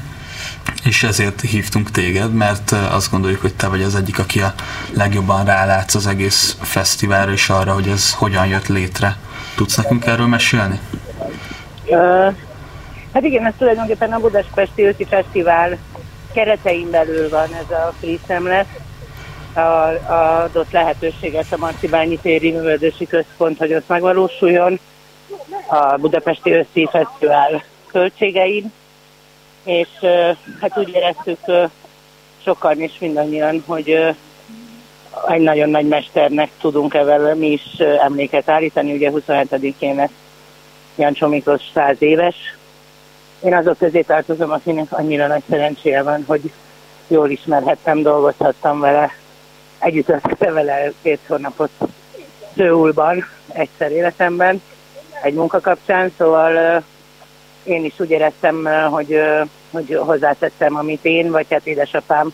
és ezért hívtunk téged, mert azt gondoljuk, hogy te vagy az egyik, aki a legjobban rálátsz az egész fesztiválra, és arra, hogy ez hogyan jött létre. Tudsz nekünk erről mesélni? Uh, hát igen, ez tulajdonképpen a Budapesti Őszi Fesztivál keretein belül van ez a free szemlet, a, a adott lehetőséget a Marcibányi téri művöldési központ, hogy ott megvalósuljon. A Budapesti Összi Fesztivál költségein, és hát úgy éreztük sokan is mindannyian, hogy egy nagyon nagy mesternek tudunk evel mi is emléket állítani, ugye 27-én lesz Jancsó Miklós 100 éves, én azok közé tartozom, akinek annyira nagy szerencséje van, hogy jól ismerhettem, dolgozhattam vele, együtt össze vele két hónapot Szőulban, egyszer életemben, egy munka kapcsán, szóval én is úgy éreztem, hogy, hogy hozzátettem, amit én, vagy hát édesapám,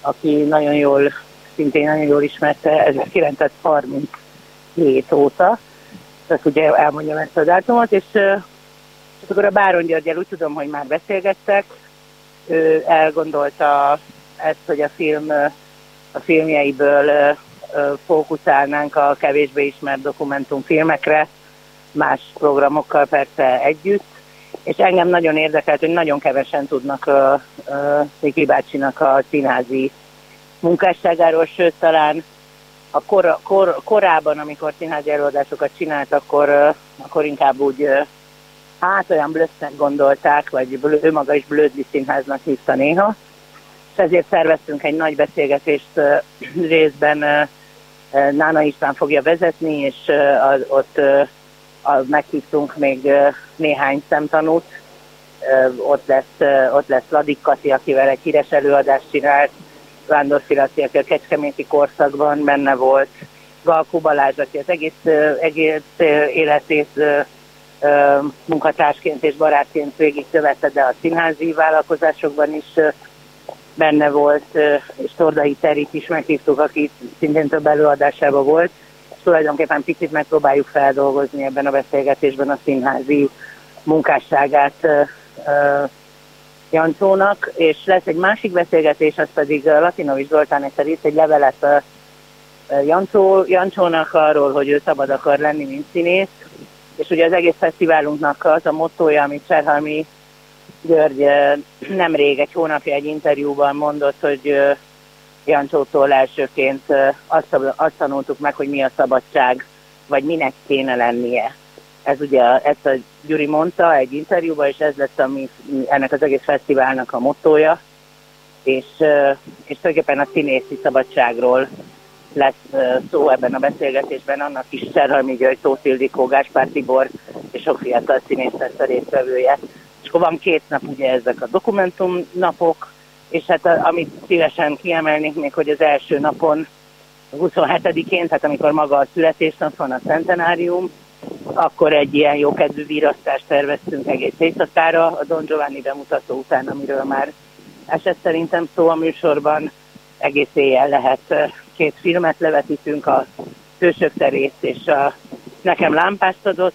aki nagyon jól, szintén nagyon jól ismerte 1937 óta, tehát ugye elmondjam ezt a dátumot, és és akkor a Báron Györgyel úgy tudom, hogy már beszélgettek, ő elgondolta ezt, hogy a film a filmjeiből fókuszálnánk a kevésbé ismert dokumentumfilmekre, más programokkal persze együtt, és engem nagyon érdekelt, hogy nagyon kevesen tudnak a, Széki bácsinak a színházi munkásságáról, sőt talán a kor, kor, korában, amikor színházi előadásokat csinált, akkor, akkor inkább úgy hát olyan blössznek gondolták, vagy ő maga is Blödli Színháznak hívta néha, és ezért szerveztünk egy nagy beszélgetést részben Nána István fogja vezetni, és ott meghívtunk még néhány szemtanút, ott lesz, ott lesz Ladik Kati, akivel egy híres előadást csinált, Vándor Filaci, aki a Kecskeméti korszakban benne volt, Galkó Balázs, aki az egész, egész életét munkatársként és barátként végig követte, de a színházi vállalkozásokban is benne volt, és Tordai Terit is meghívtuk, aki szintén több előadásában volt. És tulajdonképpen picit megpróbáljuk feldolgozni ebben a beszélgetésben a színházi munkásságát Jancsónak, és lesz egy másik beszélgetés, az pedig Latinovics Zoltán egyszer egy levelet Jancsó, Jancsónak arról, hogy ő szabad akar lenni, mint színész, és ugye az egész fesztiválunknak az a mottoja, amit Cserhalmi György nemrég egy hónapja egy interjúban mondott, hogy Jancsótól elsőként azt, azt tanultuk meg, hogy mi a szabadság, vagy minek kéne lennie. Ez ugye, ezt a Gyuri mondta egy interjúban, és ez lesz a mi, ennek az egész fesztiválnak a mottoja, és, és tulajdonképpen a színészi szabadságról lesz szó ebben a beszélgetésben, annak is Szerhalmi György, Tóth Ildikó, Gáspár Tibor és sok fiatal színész lesz a résztvevője. És akkor van két nap ugye ezek a dokumentumnapok, és hát amit szívesen kiemelnék még, hogy az első napon, 27-én, tehát amikor maga a születésnap van a centenárium, akkor egy ilyen jókedvű virasztást terveztünk egész éjszakára a Don Giovanni bemutató után, amiről már esett szerintem szó a műsorban, egész éjjel lehet két filmet levetítünk, a Hősök terét és a Nekem lámpást adott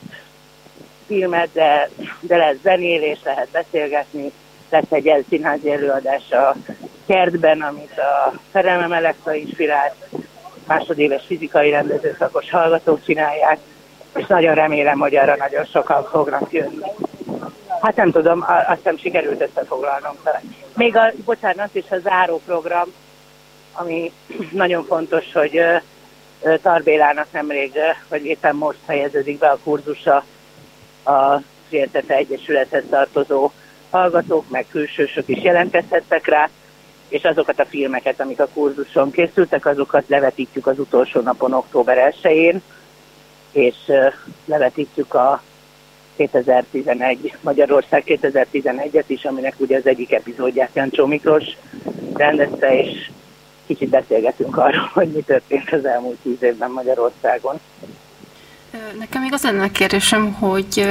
filmet, de, de lesz zenélés, lehet beszélgetni, lesz egy elszínházi előadás a kertben, amit a Szerelmem Elektra inspirált, másodéves fizikai rendezőszakos hallgatók csinálják, és nagyon remélem, hogy arra nagyon sokan fognak jönni. Hát nem tudom, azt nem sikerült összefoglalnom talán. Még a, bocsánat, és a záró program, ami nagyon fontos, hogy Tarbélának nemrég, vagy éppen most fejeződik be a kurzusa a Féltefe Egyesülethez tartozó hallgatók, meg külsősök is jelentkezhettek rá, és azokat a filmeket, amik a kurzuson készültek, azokat levetítjük az utolsó napon, október 1-én, és levetítjük a 2011, Magyarország 2011-et is, aminek ugye az egyik epizódját Jancsó Miklós rendezte, és kicsit beszélgetünk arról, hogy mi történt az elmúlt tíz évben Magyarországon. Nekem még az lenne a kérdésem, hogy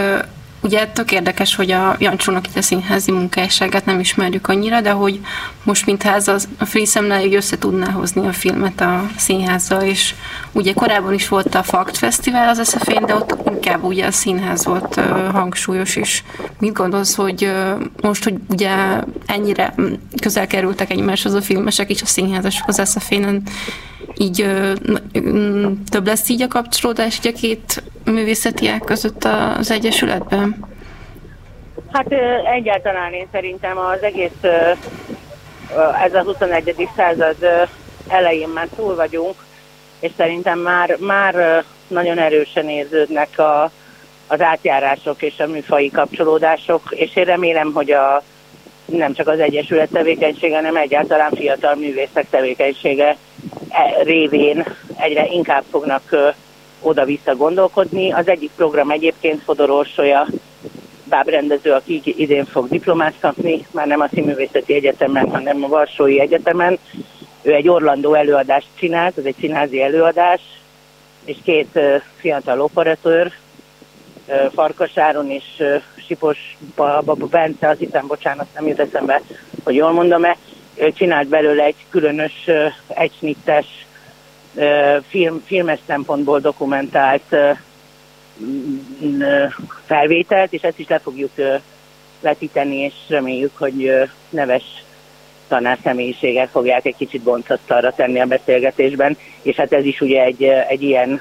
Ugye tök érdekes, hogy a Jancsónak itt a színházi munkásságát nem ismerjük annyira, de hogy most mintha ez a Free Szemle össze tudná hozni a filmet a színházzal, és ugye korábban is volt a Fakt Fesztivál az eszefén, de ott inkább ugye a színház volt hangsúlyos, és mit gondolsz, hogy most, hogy ugye ennyire közel kerültek egymáshoz a filmesek és a színházasok az eszefén, így ö, több lesz így a kapcsolódás így a két művészeti ág között az Egyesületben? Hát egyáltalán én szerintem az egész ez a 21. század elején már túl vagyunk, és szerintem már, már nagyon erősen érződnek a, az átjárások és a műfai kapcsolódások, és én remélem, hogy a, nem csak az Egyesület tevékenysége, hanem egyáltalán fiatal művészek tevékenysége e, révén egyre inkább fognak oda-vissza gondolkodni. Az egyik program egyébként Fodor Orsolya bábrendező, aki idén fog diplomát kapni, már nem a Színművészeti Egyetemen, hanem a Varsói Egyetemen. Ő egy Orlandó előadást csinált, ez egy színházi előadás, és két fiatal operatőr, Farkasáron és Sipos Bence, azt hiszem, bocsánat, nem jut eszembe, hogy jól mondom-e, csinált belőle egy különös, egysnittes, film, filmes szempontból dokumentált felvételt, és ezt is le fogjuk vetíteni, és reméljük, hogy neves tanár személyiséget fogják egy kicsit bontasztalra tenni a beszélgetésben, és hát ez is ugye egy, egy ilyen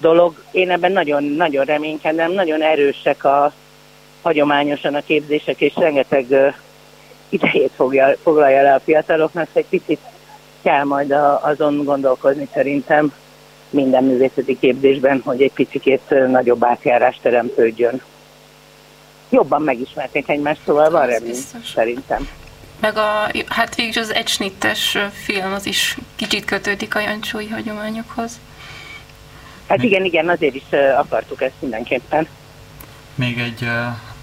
dolog. Én ebben nagyon, nagyon reménykedem, nagyon erősek a hagyományosan a képzések, és rengeteg idejét fogja, foglalja le a fiataloknak, egy picit kell majd a, azon gondolkozni szerintem minden művészeti képzésben, hogy egy picit nagyobb átjárás teremtődjön. Jobban megismerték egymást, szóval van remény, szerintem. Meg a, hát végül az egysnittes film az is kicsit kötődik a jancsói hagyományokhoz. Hát igen, igen, azért is akartuk ezt mindenképpen. Még egy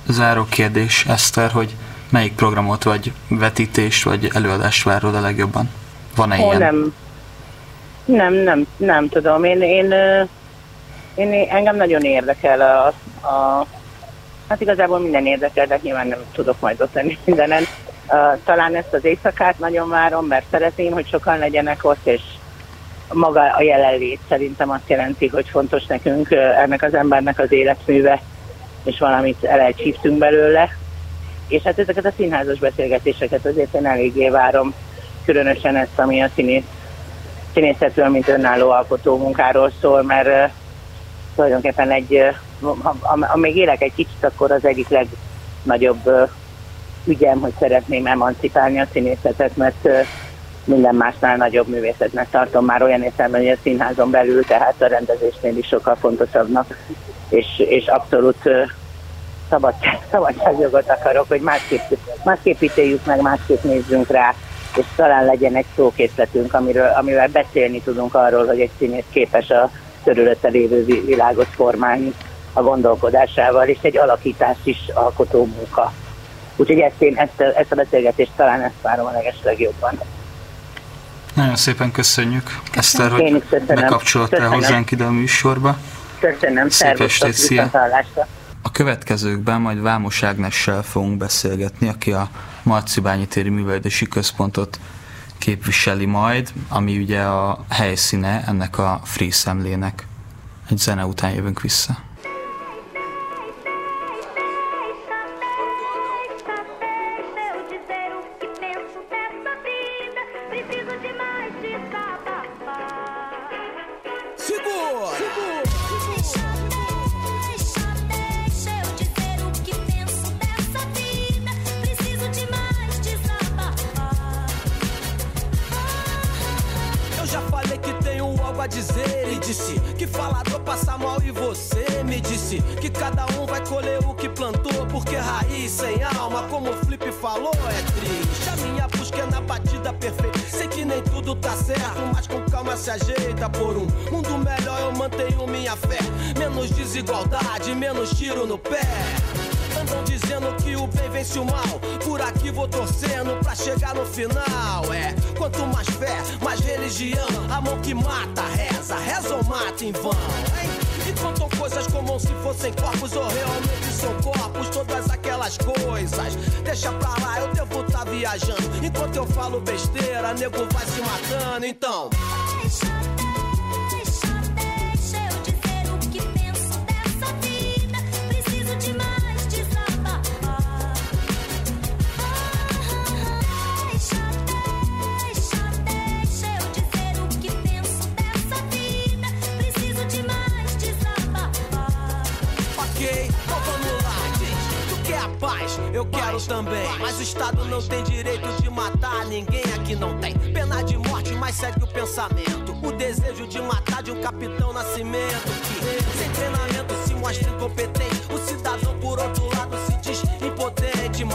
záró kérdés, Eszter, hogy melyik programot, vagy vetítést, vagy előadást várod a legjobban? Van-e ilyen? Nem. Nem, nem, nem tudom. Én, én, én, én engem nagyon érdekel a, a Hát igazából minden érdekel, de nyilván nem tudok majd ott lenni mindenen. Uh, talán ezt az éjszakát nagyon várom, mert szeretném, hogy sokan legyenek ott, és maga a jelenlét szerintem azt jelenti, hogy fontos nekünk ennek az embernek az életműve, és valamit el belőle. és hát ezeket a színházas beszélgetéseket azért én eléggé várom, különösen ezt, ami a színész, színészetről, mint önálló alkotó munkáról szól, mert uh, tulajdonképpen egy, uh, ha, ha, élek egy kicsit, akkor az egyik legnagyobb uh, ügyem, hogy szeretném emancipálni a színészetet, mert uh, minden másnál nagyobb művészetnek tartom már olyan értelemben, hogy a színházon belül, tehát a rendezésnél is sokkal fontosabbnak, és, és abszolút szabadság, szabadságjogot akarok, hogy másképp, másképp ítéljük meg, másképp nézzünk rá, és talán legyen egy szókészletünk, amiről, amivel beszélni tudunk arról, hogy egy színész képes a körülötte lévő világot formálni a gondolkodásával, és egy alakítás is alkotó munka. Úgyhogy ezt, én, ezt, ezt a beszélgetést talán ezt várom a legeslegjobban. Nagyon szépen köszönjük, Eszter, hogy bekapcsoltál hozzánk ide a műsorba. Köszönöm, szia! A következőkben majd Vámos Ágnessel fogunk beszélgetni, aki a Marcibányi téri művelődési központot képviseli majd, ami ugye a helyszíne ennek a free szemlének. Egy zene után jövünk vissza.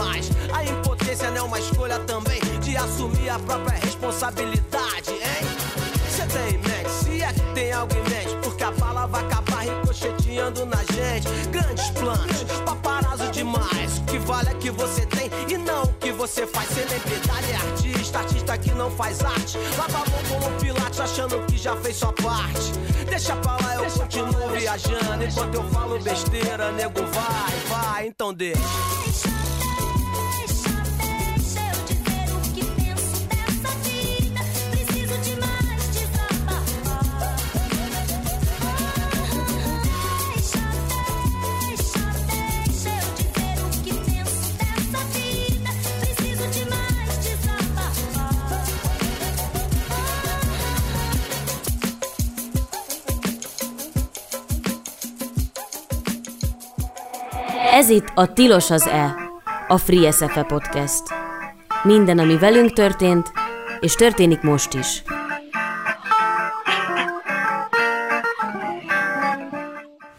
Mas a impotência não é uma escolha também de assumir a própria responsabilidade, hein? Você tem em mente, se é que tem algo em mente, porque a bala vai acabar ricocheteando na gente. Grandes planos, paparazzo demais que vale é que você tem e não o que você faz. Celebridade é artista, artista que não faz arte. Lava a mão como pilates achando que já fez sua parte. Deixa pra lá, eu Deixa continuo viajando. Enquanto eu falo besteira, nego vai, vai, então deixa. Ez itt a Tilos az E, a Free SFE Podcast. Minden, ami velünk történt, és történik most is.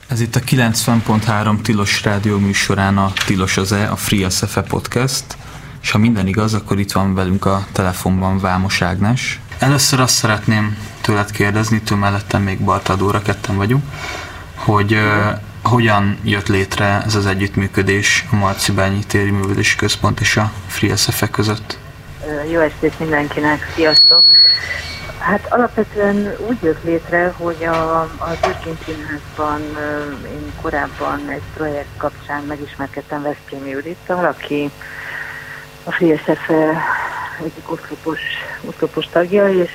Ez itt a 90.3 Tilos rádió műsorán a Tilos az E, a Free SFE Podcast, és ha minden igaz, akkor itt van velünk a telefonban Vámos Ágnes. Először azt szeretném tőled kérdezni, től mellettem még Bartadóra, ketten vagyunk, hogy hogyan jött létre ez az együttműködés a Marcibányi Téri Művelési Központ és a Free SFE között? Jó estét mindenkinek, sziasztok! Hát alapvetően úgy jött létre, hogy a, az Őrként Színházban én korábban egy projekt kapcsán megismerkedtem Veszprémi Judittal, aki a Free SFE egyik oszlopos, oszlopos tagja, és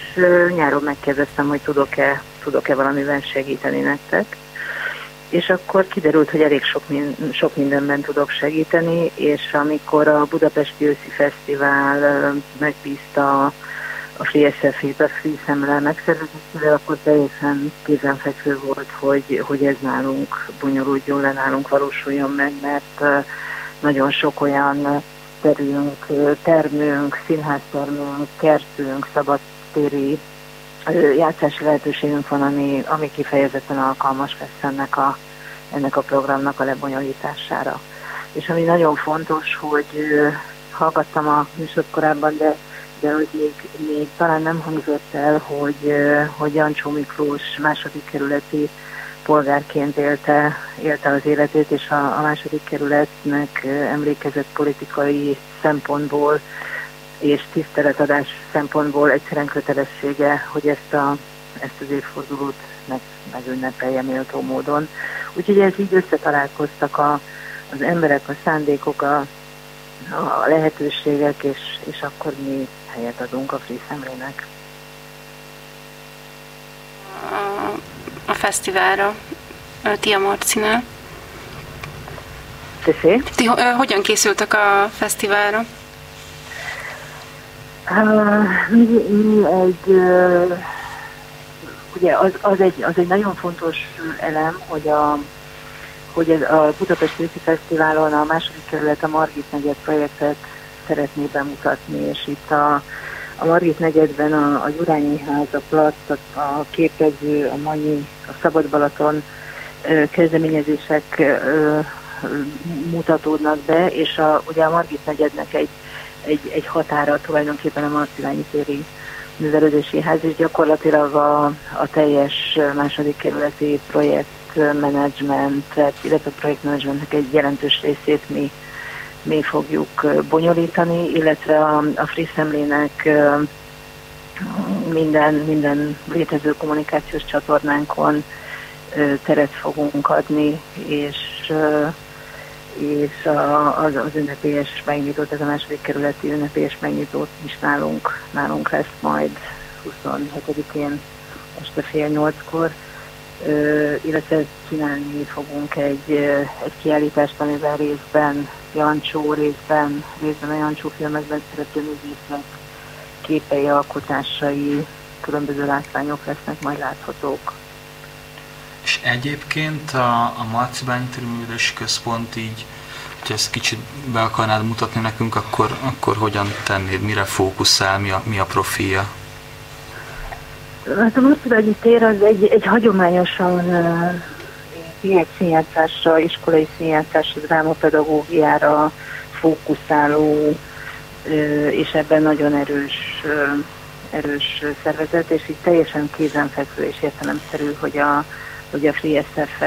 nyáron megkérdeztem, hogy tudok-e tudok-e valamiben segíteni nektek és akkor kiderült, hogy elég sok, min- sok mindenben tudok segíteni, és amikor a Budapesti Őszi Fesztivál megbízta a Free SF-ét, a Free Szemre megszervezésével, akkor teljesen kézenfekvő volt, hogy, hogy ez nálunk bonyolódjon le, nálunk valósuljon meg, mert nagyon sok olyan terünk, termünk, színháztermünk, kertünk, szabadtéri játszási lehetőségünk van, ami, ami kifejezetten alkalmas lesz ennek a, ennek a programnak a lebonyolítására. És ami nagyon fontos, hogy hallgattam a műsort korábban, de, de hogy még, még talán nem hangzott el, hogy, hogy Jancsó Miklós második kerületi polgárként élte, élte az életét, és a, a második kerületnek emlékezett politikai szempontból és tiszteletadás szempontból egyszerűen kötelessége, hogy ezt, a, ezt az évfordulót meg, megünnepelje méltó módon. Úgyhogy ez így összetalálkoztak a, az emberek, a szándékok, a, a lehetőségek, és, és akkor mi helyet adunk a Free Szemlének. A, a fesztiválra, Tia Marcinál. Ti hogyan készültek a fesztiválra? Mi, mi egy, ugye az, az, egy, az egy nagyon fontos elem, hogy a, hogy a Budapesti Őszi Fesztiválon a második kerület a Margit negyed projektet szeretné bemutatni, és itt a, a Margit negyedben a, a Gyurányi ház, a Plac, a, a képező, a Manyi, a Szabad Balaton kezdeményezések mutatódnak be, és a, ugye a Margit negyednek egy egy, egy határa tulajdonképpen a Marcilányi téri művelődési ház, és gyakorlatilag a, a teljes második kerületi projektmenedzsment, illetve a projektmenedzsmentnek egy jelentős részét mi, mi fogjuk bonyolítani, illetve a, a Free minden, minden létező kommunikációs csatornánkon teret fogunk adni, és és a, az, az ünnepélyes megnyitót, ez a második kerületi ünnepélyes megnyitót is nálunk, nálunk lesz majd 27-én este fél nyolckor, illetve csinálni fogunk egy, egy kiállítást, amiben részben Jancsó, részben, részben a Jancsó filmekben szereplő művészek képei, alkotásai, különböző látványok lesznek majd láthatók. És egyébként a, a Marcibányi Terművelési Központ így, hogy ezt kicsit be akarnád mutatni nekünk, akkor, akkor hogyan tennéd, mire fókuszál, mi a, mi a profilja? Hát a Marcibányi tér az egy, egy hagyományosan uh, színjátszásra, iskolai színjátszásra, drámapedagógiára fókuszáló, és ebben nagyon erős erős szervezet, és így teljesen kézenfekvő és értelemszerű, hogy a, hogy a FreeSF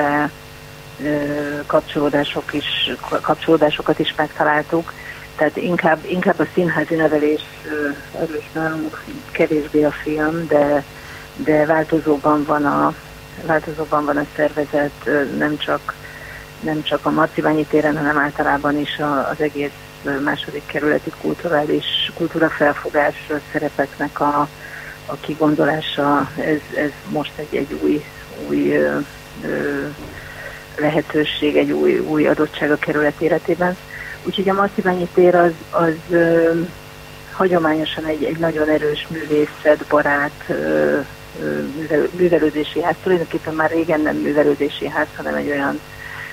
kapcsolódások is, kapcsolódásokat is megtaláltuk, tehát inkább, inkább a színházi nevelés erős nálunk, kevésbé a film, de, de változóban van a, változóban van a szervezet, nem csak, nem csak a Marciványi téren, hanem általában is az egész második kerületi kulturális kultúrafelfogás szerepeknek a, a kigondolása, ez, ez most egy, egy új új ö, ö, lehetőség, egy új, új adottság a kerület életében. Úgyhogy a Marcibányi tér az, az ö, hagyományosan egy, egy nagyon erős művészetbarát ö, művelődési ház, tulajdonképpen már régen nem művelődési ház, hanem egy olyan,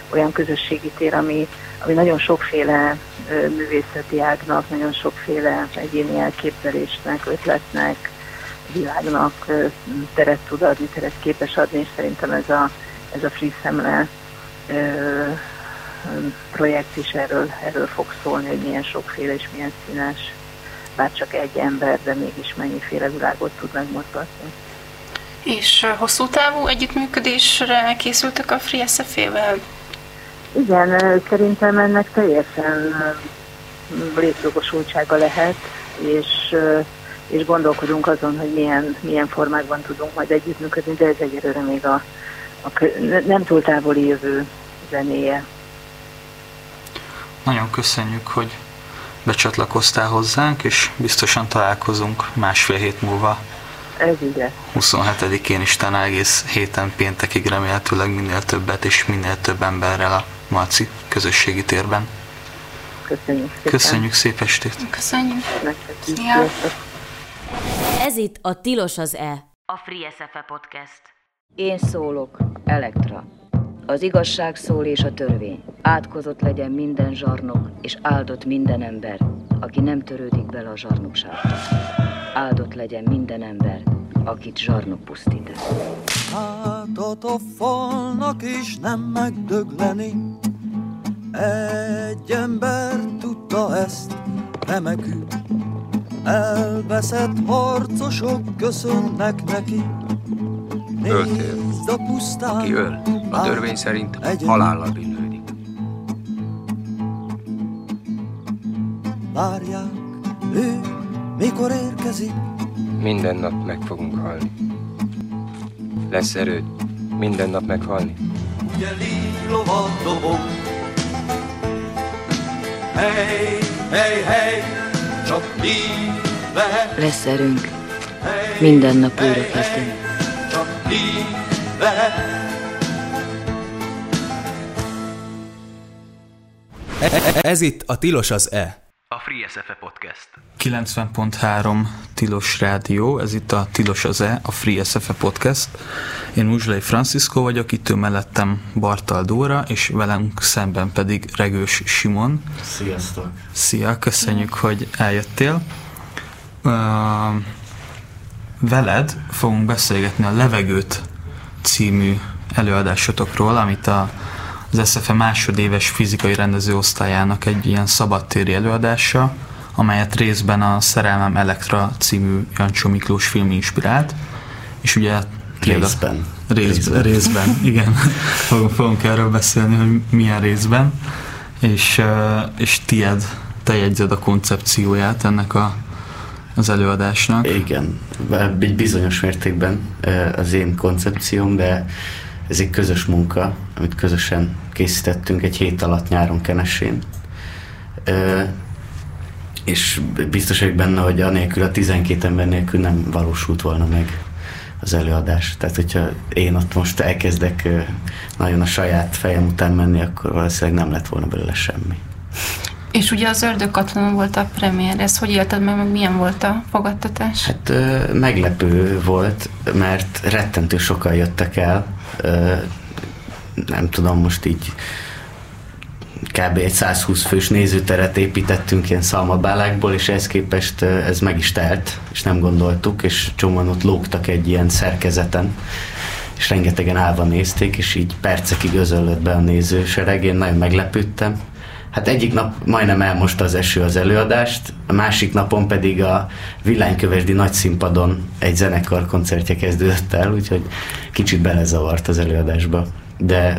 olyan közösségi tér, ami, ami nagyon sokféle művészeti ágnak, nagyon sokféle egyéni elképzelésnek, ötletnek, világnak teret tud adni, teret képes adni, és szerintem ez a, ez a Free Szemle projekt is erről, erről fog szólni, hogy milyen sokféle és milyen színes, bár csak egy ember, de mégis mennyiféle világot tud megmozgatni. És hosszú távú együttműködésre készültek a Free SF-vel? Igen, szerintem ennek teljesen létjogosultsága lehet, és és gondolkodunk azon, hogy milyen, milyen formákban tudunk majd együttműködni, de ez egyelőre még a, a nem túl távoli jövő zenéje. Nagyon köszönjük, hogy becsatlakoztál hozzánk, és biztosan találkozunk másfél hét múlva Ez ugye. 27-én is talán egész héten péntekig remélhetőleg minél többet és minél több emberrel a Marci közösségi térben. Köszönjük szépen. Köszönjük szép estét. Köszönjük. Szia. Ez itt a Tilos az E, a Free SFE podcast. Én szólok, Elektra. Az igazság szól és a törvény. Átkozott legyen minden zsarnok, és áldott minden ember, aki nem törődik bele a zsarnokságba. Áldott legyen minden ember, akit zsarnok pusztít el. Hátat a falnak és nem megdögleni Egy ember tudta ezt, remekül Elveszett harcosok köszönnek neki Öltél. A pusztán, Aki öl, a törvény szerint halállal bűnlődik. Várják, ő mikor érkezik Minden nap meg fogunk halni. Lesz erőd minden nap meghalni? Ugye dobog Hey, hey, hey, csak lehet Lesz erőnk. Minden nap újra kezdünk. Csak így lehet Ez itt a Tilos az E. A Free SFE Podcast. 90.3 Tilos Rádió, ez itt a Tilos az E, a Free SFE Podcast. Én Muzslai Francisco vagyok, itt ő mellettem Bartal Dóra, és velünk szemben pedig Regős Simon. Sziasztok! Szia, köszönjük, hogy eljöttél. Uh, veled fogunk beszélgetni a Levegőt című előadásotokról, amit a, az SFE másodéves fizikai rendezőosztályának egy ilyen szabadtéri előadása, amelyet részben a Szerelmem Elektra című Jancsó Miklós film inspirált, és ugye Részben. Részben, részben, igen. Fogunk, fogunk erről beszélni, hogy milyen részben. És, és tied, te jegyzed a koncepcióját ennek a, az előadásnak. Igen, egy bizonyos mértékben az én koncepcióm, de ez egy közös munka, amit közösen készítettünk egy hét alatt nyáron Kenesén. Ö, És biztos vagyok benne, hogy anélkül a 12 ember nélkül nem valósult volna meg az előadás. Tehát, hogyha én ott most elkezdek nagyon a saját fejem után menni, akkor valószínűleg nem lett volna belőle semmi. És ugye az Ördögkatlanon volt a premier, ez hogy élted meg, meg milyen volt a fogadtatás? Hát ö, meglepő volt, mert rettentő sokan jöttek el. Ö, nem tudom, most így kb. egy 120 fős nézőteret építettünk ilyen szalmabálákból, és ehhez képest ez meg is telt, és nem gondoltuk, és csomóan ott lógtak egy ilyen szerkezeten, és rengetegen állva nézték, és így percekig özöllött be a nézősereg, én nagyon meglepődtem. Hát egyik nap majdnem elmosta az eső az előadást, a másik napon pedig a Villánykövesdi nagy színpadon egy zenekar koncertje kezdődött el, úgyhogy kicsit belezavart az előadásba. De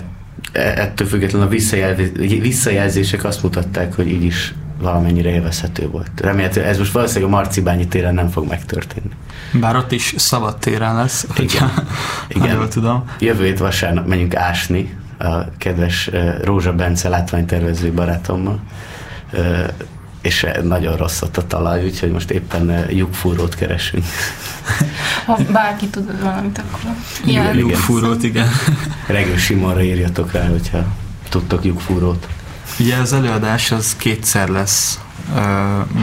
e- ettől függetlenül a visszajelz- visszajelzések azt mutatták, hogy így is valamennyire élvezhető volt. Remélhetőleg ez most valószínűleg a Marcibányi téren nem fog megtörténni. Bár ott is szabad téren lesz, hogyha ha Igen. jól tudom. Jövő hét vasárnap megyünk ásni a kedves Rózsa Bence látványtervező barátommal, és nagyon rossz ott a talaj, úgyhogy most éppen lyukfúrót keresünk. Ha bárki tud valamit, akkor igen. Lyukfúrót, igen. Regő Simonra írjatok rá, hogyha tudtok lyukfúrót. Ugye az előadás az kétszer lesz ö,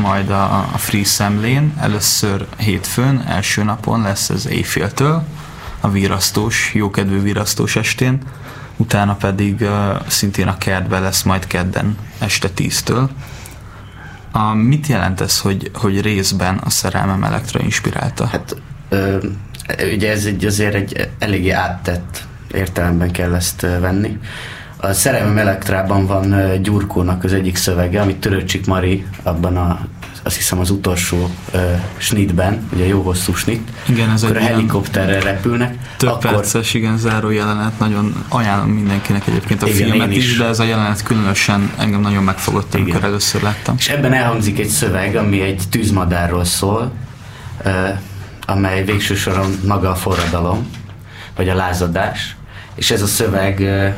majd a, a Free Szemlén. Először hétfőn, első napon lesz ez éjféltől, a virasztós, jókedvű virasztós estén, utána pedig ö, szintén a kertben lesz majd kedden este 10-től. A, mit jelent ez, hogy, hogy részben a szerelmem elektra inspirálta? Hát ö, ugye ez egy, azért egy eléggé áttett értelemben kell ezt venni. A Szerelmem Elektrában van Gyurkónak az egyik szövege, amit Törőcsik Mari abban a azt hiszem az utolsó uh, snitben, ugye jó hosszú snit, Igen, ez akkor egy a helikopterrel repülnek. Több akkor, perces, igen, záró jelenet, nagyon ajánlom mindenkinek egyébként a Igen, filmet is, is. de ez a jelenet különösen engem nagyon megfogott, amikor Igen. először láttam. És ebben elhangzik egy szöveg, ami egy tűzmadárról szól, uh, amely végső soron maga a forradalom, vagy a lázadás. És ez a szöveg uh,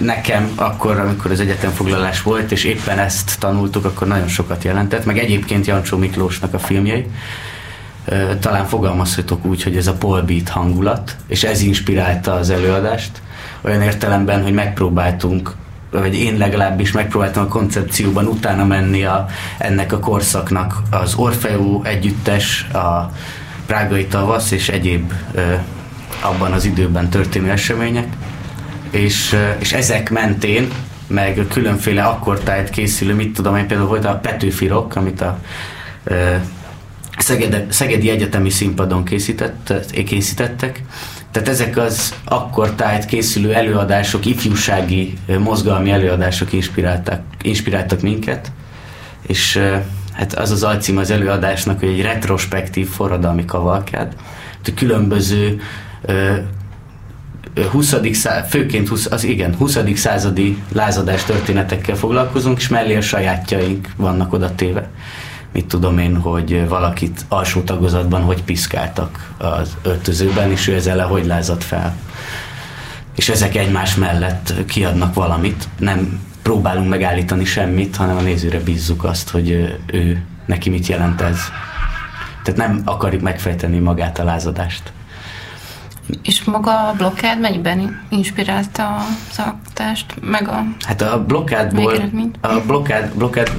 nekem akkor, amikor az egyetemfoglalás volt, és éppen ezt tanultuk, akkor nagyon sokat jelentett, meg egyébként Jancsó Miklósnak a filmjei. talán fogalmazhatok úgy, hogy ez a Paul Beat hangulat, és ez inspirálta az előadást, olyan értelemben, hogy megpróbáltunk vagy én legalábbis megpróbáltam a koncepcióban utána menni a, ennek a korszaknak. Az Orfeó együttes, a Prágai tavasz és egyéb abban az időben történő események, és, ö, és ezek mentén meg különféle akkortájt készülő, mit tudom én, például volt a Petőfi Rock, amit a ö, Szegede, Szegedi Egyetemi Színpadon készített, készítettek, tehát ezek az akkor tájt készülő előadások, ifjúsági, mozgalmi előadások inspiráltak, inspiráltak minket, és hát az az alcím az előadásnak, hogy egy retrospektív forradalmi kavalkád, különböző 20. Szá- főként 20, az igen, 20. századi lázadás történetekkel foglalkozunk, és mellé a sajátjaink vannak oda téve mit tudom én, hogy valakit alsó tagozatban hogy piszkáltak az öltözőben, és ő ezzel hogy lázadt fel. És ezek egymás mellett kiadnak valamit, nem próbálunk megállítani semmit, hanem a nézőre bízzuk azt, hogy ő, neki mit jelent ez. Tehát nem akarjuk megfejteni magát a lázadást. És maga a blokkád mennyiben inspirálta az alkotást, meg a Hát a blokkádból, a blokkád, blokkád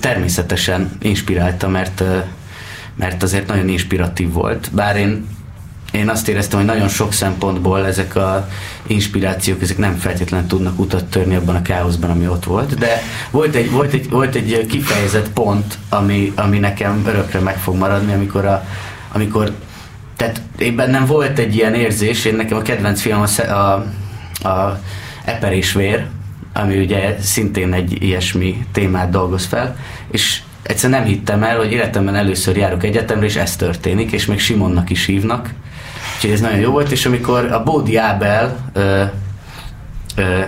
természetesen inspirálta, mert, mert azért nagyon inspiratív volt. Bár én, én azt éreztem, hogy nagyon sok szempontból ezek a inspirációk, ezek nem feltétlenül tudnak utat törni abban a káoszban, ami ott volt, de volt egy, volt egy, volt egy kifejezett pont, ami, ami nekem örökre meg fog maradni, amikor, a, amikor tehát én bennem volt egy ilyen érzés, én nekem a kedvenc film a, a, a Eperésvér, ami ugye szintén egy ilyesmi témát dolgoz fel, és egyszer nem hittem el, hogy életemben először járok egyetemre, és ez történik, és még Simonnak is hívnak. Úgyhogy ez nagyon jó volt, és amikor a Bódi Ábel, ö, ö,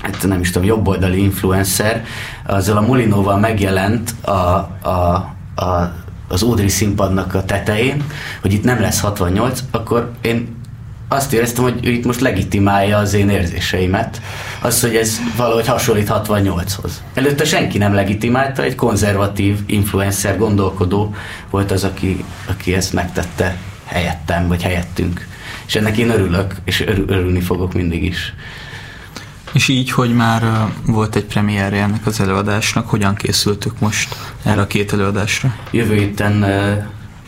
hát nem is tudom, jobboldali influencer, azzal a Molinóval megjelent a, a, a az Audrey színpadnak a tetején, hogy itt nem lesz 68, akkor én azt éreztem, hogy ő itt most legitimálja az én érzéseimet. Az, hogy ez valahogy hasonlít 68-hoz. Előtte senki nem legitimálta, egy konzervatív influencer gondolkodó volt az, aki, aki ezt megtette helyettem, vagy helyettünk. És ennek én örülök, és örülni fogok mindig is. És így, hogy már volt egy premierje ennek az előadásnak, hogyan készültük most erre a két előadásra? Jövő héten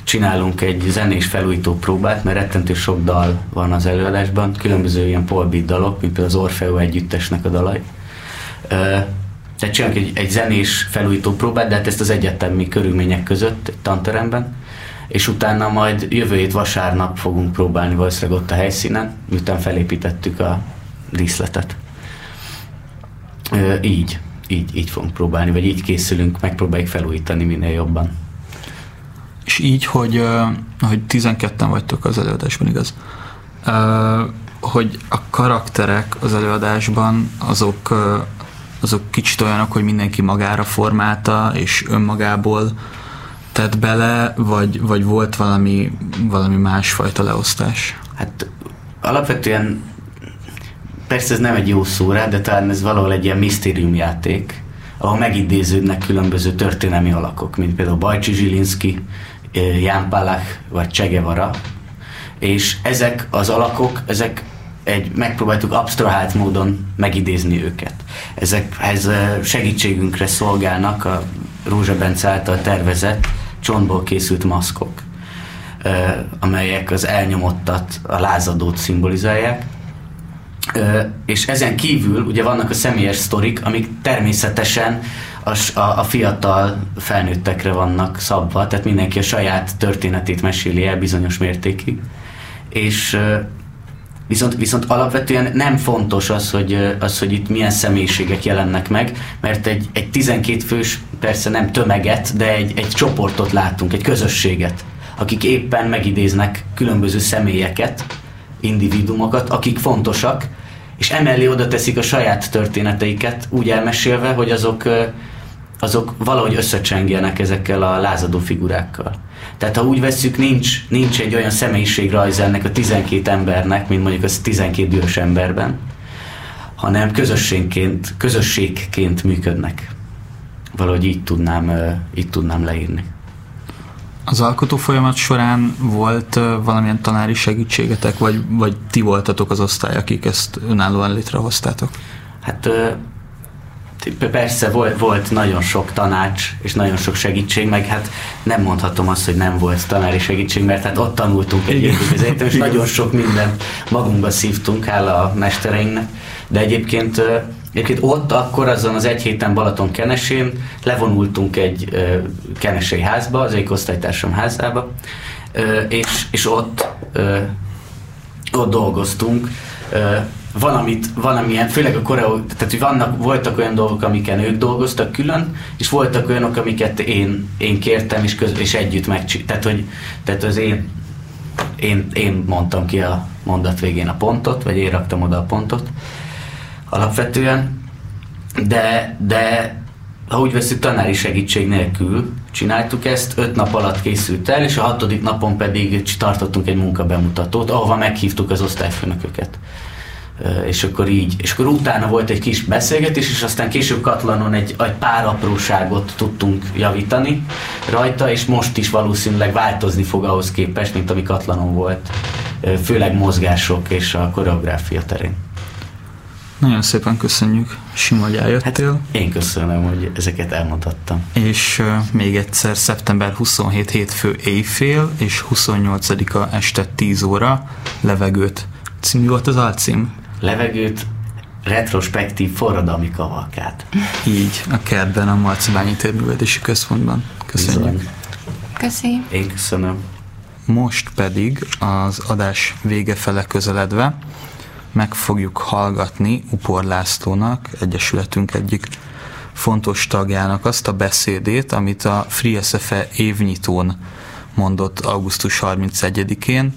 csinálunk egy zenés felújító próbát, mert rettentő sok dal van az előadásban, különböző ilyen polbeat dalok, mint például az Orfeo együttesnek a dalai. Tehát csinálunk egy, egy zenés felújító próbát, de hát ezt az egyetemi körülmények között, egy tanteremben, és utána majd jövő hét vasárnap fogunk próbálni valószínűleg ott a helyszínen, miután felépítettük a díszletet. Így, így, így fogunk próbálni, vagy így készülünk, megpróbáljuk felújítani minél jobban. És így, hogy, hogy 12-en vagytok az előadásban, igaz? Hogy a karakterek az előadásban azok, azok kicsit olyanok, hogy mindenki magára formálta, és önmagából tett bele, vagy, vagy volt valami, valami másfajta leosztás? Hát alapvetően persze ez nem egy jó szó rá, de talán ez valahol egy ilyen misztériumjáték, ahol megidéződnek különböző történelmi alakok, mint például Bajcsi Zsilinszki, eh, Ján Palach vagy Csegevara, és ezek az alakok, ezek egy, megpróbáltuk absztrahált módon megidézni őket. Ezekhez eh, segítségünkre szolgálnak a Rózsa Bence által tervezett csontból készült maszkok, eh, amelyek az elnyomottat, a lázadót szimbolizálják, és ezen kívül ugye vannak a személyes sztorik, amik természetesen a, a, a fiatal felnőttekre vannak szabva, tehát mindenki a saját történetét meséli el bizonyos mértékig. És viszont, viszont alapvetően nem fontos az, hogy, az, hogy itt milyen személyiségek jelennek meg, mert egy, egy 12 fős, persze nem tömeget, de egy, egy csoportot látunk, egy közösséget, akik éppen megidéznek különböző személyeket, individumokat, akik fontosak, és emellé oda teszik a saját történeteiket úgy elmesélve, hogy azok, azok valahogy összecsengjenek ezekkel a lázadó figurákkal. Tehát ha úgy vesszük, nincs, nincs egy olyan személyiségrajz ennek a 12 embernek, mint mondjuk az 12 dühös emberben, hanem közösségként, közösségként működnek. Valahogy így tudnám, így tudnám leírni. Az alkotó folyamat során volt valamilyen tanári segítségetek, vagy, vagy ti voltatok az osztály, akik ezt önállóan létrehoztátok? Hát persze volt, volt nagyon sok tanács és nagyon sok segítség, meg hát nem mondhatom azt, hogy nem volt tanári segítség, mert hát ott tanultunk egy évig és nagyon sok mindent magunkba szívtunk, hála a mestereinknek, de egyébként Egyébként ott akkor azon az egy héten Balaton Kenesén levonultunk egy ö, kenesei házba, az egyik osztálytársam házába, ö, és, és ott, ö, ott dolgoztunk. Ö, valamit, valamilyen, főleg a koreó, tehát hogy vannak, voltak olyan dolgok, amiken ők dolgoztak külön, és voltak olyanok, amiket én, én kértem, és, köz, és együtt megcsináltam. Tehát, hogy, tehát az én, én, én mondtam ki a mondat végén a pontot, vagy én raktam oda a pontot alapvetően, de, de ha úgy veszük, tanári segítség nélkül csináltuk ezt, öt nap alatt készült el, és a hatodik napon pedig tartottunk egy munkabemutatót, ahova meghívtuk az osztályfőnököket. És akkor így, és akkor utána volt egy kis beszélgetés, és aztán később Katlanon egy, egy pár apróságot tudtunk javítani rajta, és most is valószínűleg változni fog ahhoz képest, mint ami Katlanon volt, főleg mozgások és a koreográfia terén. Nagyon szépen köszönjük, Sima, hogy eljöttél. Hát én köszönöm, hogy ezeket elmondhattam. És uh, még egyszer szeptember 27 hétfő éjfél és 28-a este 10 óra levegőt. Cím volt az alcím? Levegőt retrospektív forradalmi kavalkát. Így, a kertben, a Marcibányi Térművelési Központban. Köszönjük. Köszönjük. Én köszönöm. Most pedig az adás vége fele közeledve meg fogjuk hallgatni Upor Lászlónak, Egyesületünk egyik fontos tagjának azt a beszédét, amit a Free SFE évnyitón mondott augusztus 31-én.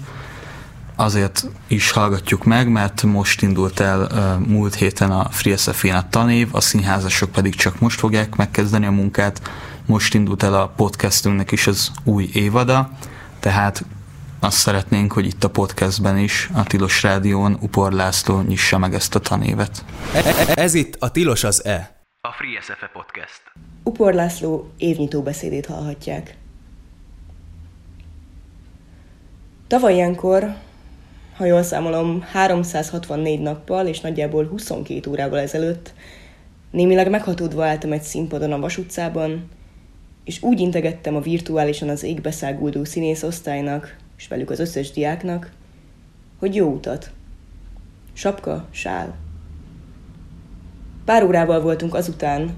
Azért is hallgatjuk meg, mert most indult el múlt héten a Free SFE-n a tanév, a színházasok pedig csak most fogják megkezdeni a munkát, most indult el a podcastünknek is az új évada, tehát azt szeretnénk, hogy itt a podcastben is, a Tilos Rádión Upor László nyissa meg ezt a tanévet. E- e- ez itt a Tilos az E. A Free SFE Podcast. Upor László évnyitó beszédét hallhatják. Tavaly ilyenkor, ha jól számolom, 364 nappal és nagyjából 22 órával ezelőtt némileg meghatódva álltam egy színpadon a Vas utcában, és úgy integettem a virtuálisan az égbe száguldó színész osztálynak, és velük az összes diáknak, hogy jó utat. Sapka, sál. Pár órával voltunk azután,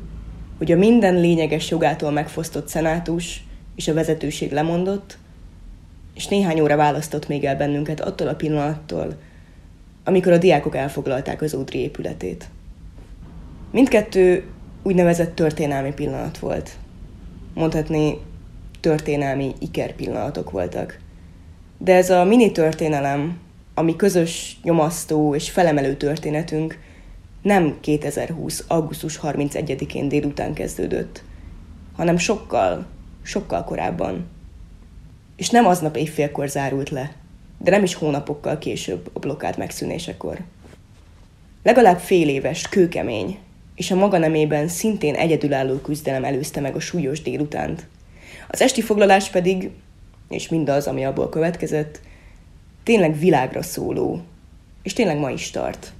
hogy a minden lényeges jogától megfosztott szenátus és a vezetőség lemondott, és néhány óra választott még el bennünket attól a pillanattól, amikor a diákok elfoglalták az Ódri épületét. Mindkettő úgynevezett történelmi pillanat volt. Mondhatni, történelmi iker pillanatok voltak. De ez a mini történelem, ami közös, nyomasztó és felemelő történetünk, nem 2020. augusztus 31-én délután kezdődött, hanem sokkal, sokkal korábban. És nem aznap éjfélkor zárult le, de nem is hónapokkal később a blokád megszűnésekor. Legalább fél éves, kőkemény, és a maga nemében szintén egyedülálló küzdelem előzte meg a súlyos délutánt. Az esti foglalás pedig és mindaz, ami abból következett, tényleg világra szóló, és tényleg ma is tart.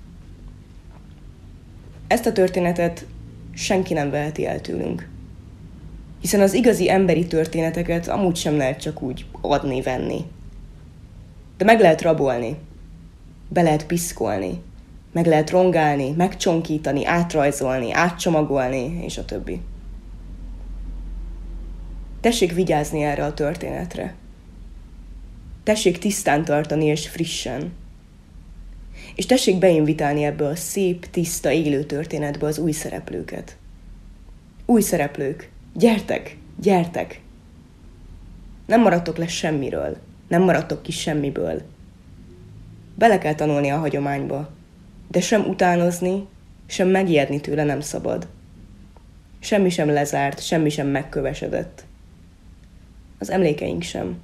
Ezt a történetet senki nem veheti el tőlünk. Hiszen az igazi emberi történeteket amúgy sem lehet csak úgy adni-venni. De meg lehet rabolni, be lehet piszkolni, meg lehet rongálni, megcsonkítani, átrajzolni, átcsomagolni, és a többi. Tessék vigyázni erre a történetre. Tessék tisztán tartani és frissen. És tessék beinvitálni ebbe a szép, tiszta, élő történetbe az új szereplőket. Új szereplők, gyertek, gyertek! Nem maradtok le semmiről, nem maradtok ki semmiből. Bele kell tanulni a hagyományba, de sem utánozni, sem megijedni tőle nem szabad. Semmi sem lezárt, semmi sem megkövesedett. Az emlékeink sem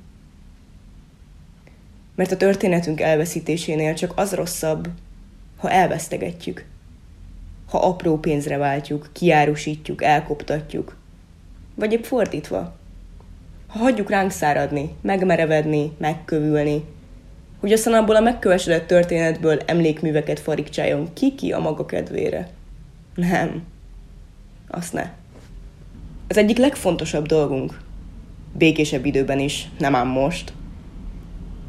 mert a történetünk elveszítésénél csak az rosszabb, ha elvesztegetjük. Ha apró pénzre váltjuk, kiárusítjuk, elkoptatjuk. Vagy épp fordítva. Ha hagyjuk ránk száradni, megmerevedni, megkövülni, hogy aztán abból a megkövesedett történetből emlékműveket farigcsáljon ki-ki a maga kedvére. Nem. Azt ne. Az egyik legfontosabb dolgunk, békésebb időben is, nem ám most,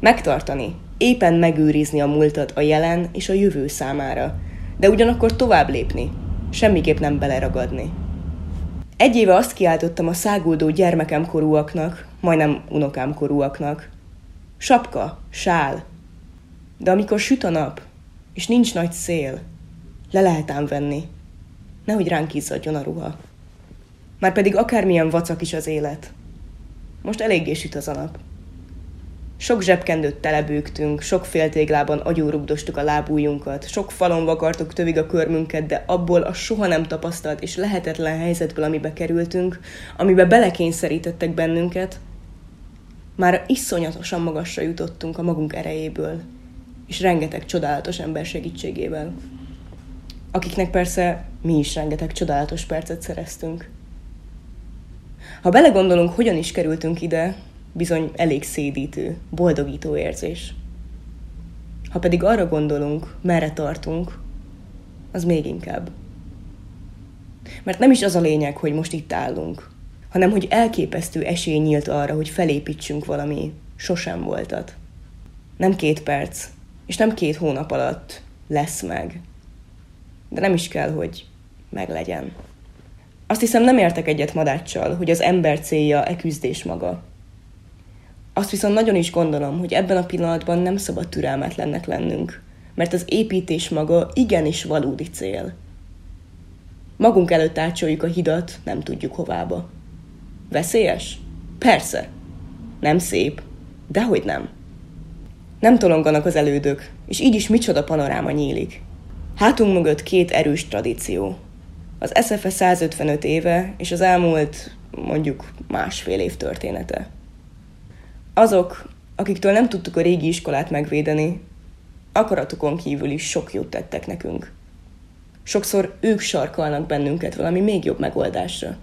megtartani, éppen megőrizni a múltat a jelen és a jövő számára, de ugyanakkor tovább lépni, semmiképp nem beleragadni. Egy éve azt kiáltottam a száguldó gyermekem korúaknak, majdnem unokám korúaknak. Sapka, sál. De amikor süt a nap, és nincs nagy szél, le lehet ám venni. Nehogy ránk izzadjon a ruha. Már pedig akármilyen vacak is az élet. Most eléggé süt az a nap. Sok zsebkendőt telebőgtünk, sok féltéglában agyúrugdostuk a lábújunkat, sok falon vakartuk tövig a körmünket, de abból a soha nem tapasztalt és lehetetlen helyzetből, amibe kerültünk, amibe belekényszerítettek bennünket, már iszonyatosan magasra jutottunk a magunk erejéből, és rengeteg csodálatos ember segítségével. Akiknek persze mi is rengeteg csodálatos percet szereztünk. Ha belegondolunk, hogyan is kerültünk ide, bizony elég szédítő, boldogító érzés. Ha pedig arra gondolunk, merre tartunk, az még inkább. Mert nem is az a lényeg, hogy most itt állunk, hanem hogy elképesztő esély nyílt arra, hogy felépítsünk valami sosem voltat. Nem két perc, és nem két hónap alatt lesz meg. De nem is kell, hogy meglegyen. Azt hiszem nem értek egyet Madáccsal, hogy az ember célja e küzdés maga. Azt viszont nagyon is gondolom, hogy ebben a pillanatban nem szabad türelmetlennek lennünk, mert az építés maga igenis valódi cél. Magunk előtt átcsoljuk a hidat, nem tudjuk hovába. Veszélyes? Persze. Nem szép? Dehogy nem. Nem tolonganak az elődök, és így is micsoda panoráma nyílik. Hátunk mögött két erős tradíció. Az SFE 155 éve, és az elmúlt mondjuk másfél év története. Azok, akiktől nem tudtuk a régi iskolát megvédeni, akaratukon kívül is sok jót tettek nekünk. Sokszor ők sarkalnak bennünket valami még jobb megoldásra.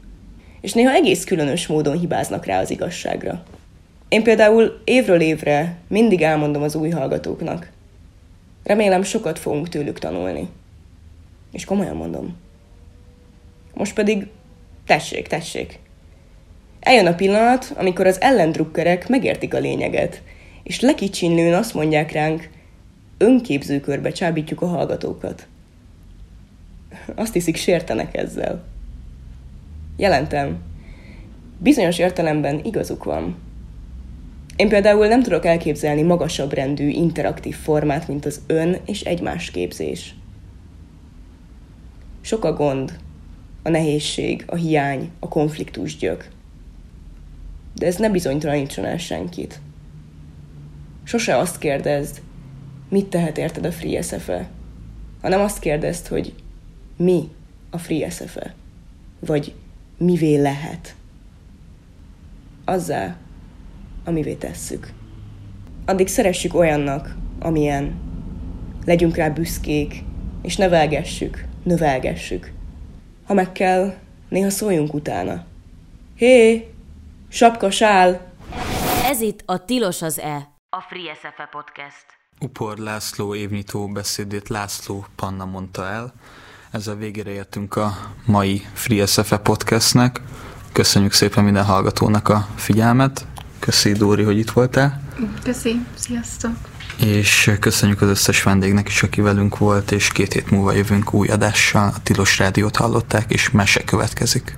És néha egész különös módon hibáznak rá az igazságra. Én például évről évre mindig elmondom az új hallgatóknak. Remélem sokat fogunk tőlük tanulni. És komolyan mondom. Most pedig tessék, tessék, Eljön a pillanat, amikor az ellendrukkerek megértik a lényeget, és lekicsinlőn azt mondják ránk, önképzőkörbe csábítjuk a hallgatókat. Azt hiszik, sértenek ezzel. Jelentem, bizonyos értelemben igazuk van. Én például nem tudok elképzelni magasabb rendű, interaktív formát, mint az ön és egymás képzés. Sok a gond, a nehézség, a hiány, a konfliktus gyök de ez ne bizonytalanítson el senkit. Sose azt kérdezd, mit tehet érted a Free SFE, hanem azt kérdezd, hogy mi a Free SFE, vagy mivé lehet. Azzá, amivé tesszük. Addig szeressük olyannak, amilyen. Legyünk rá büszkék, és nevelgessük, növelgessük. Ha meg kell, néha szóljunk utána. Hé, Sapka sál. Ez itt a Tilos az E. A Free SFE Podcast. Upor László évnyitó beszédét László Panna mondta el. Ezzel végére értünk a mai Free SFE Podcastnek. Köszönjük szépen minden hallgatónak a figyelmet. Köszi Dóri, hogy itt voltál. Köszi, sziasztok. És köszönjük az összes vendégnek is, aki velünk volt, és két hét múlva jövünk új adással. A Tilos Rádiót hallották, és mese következik.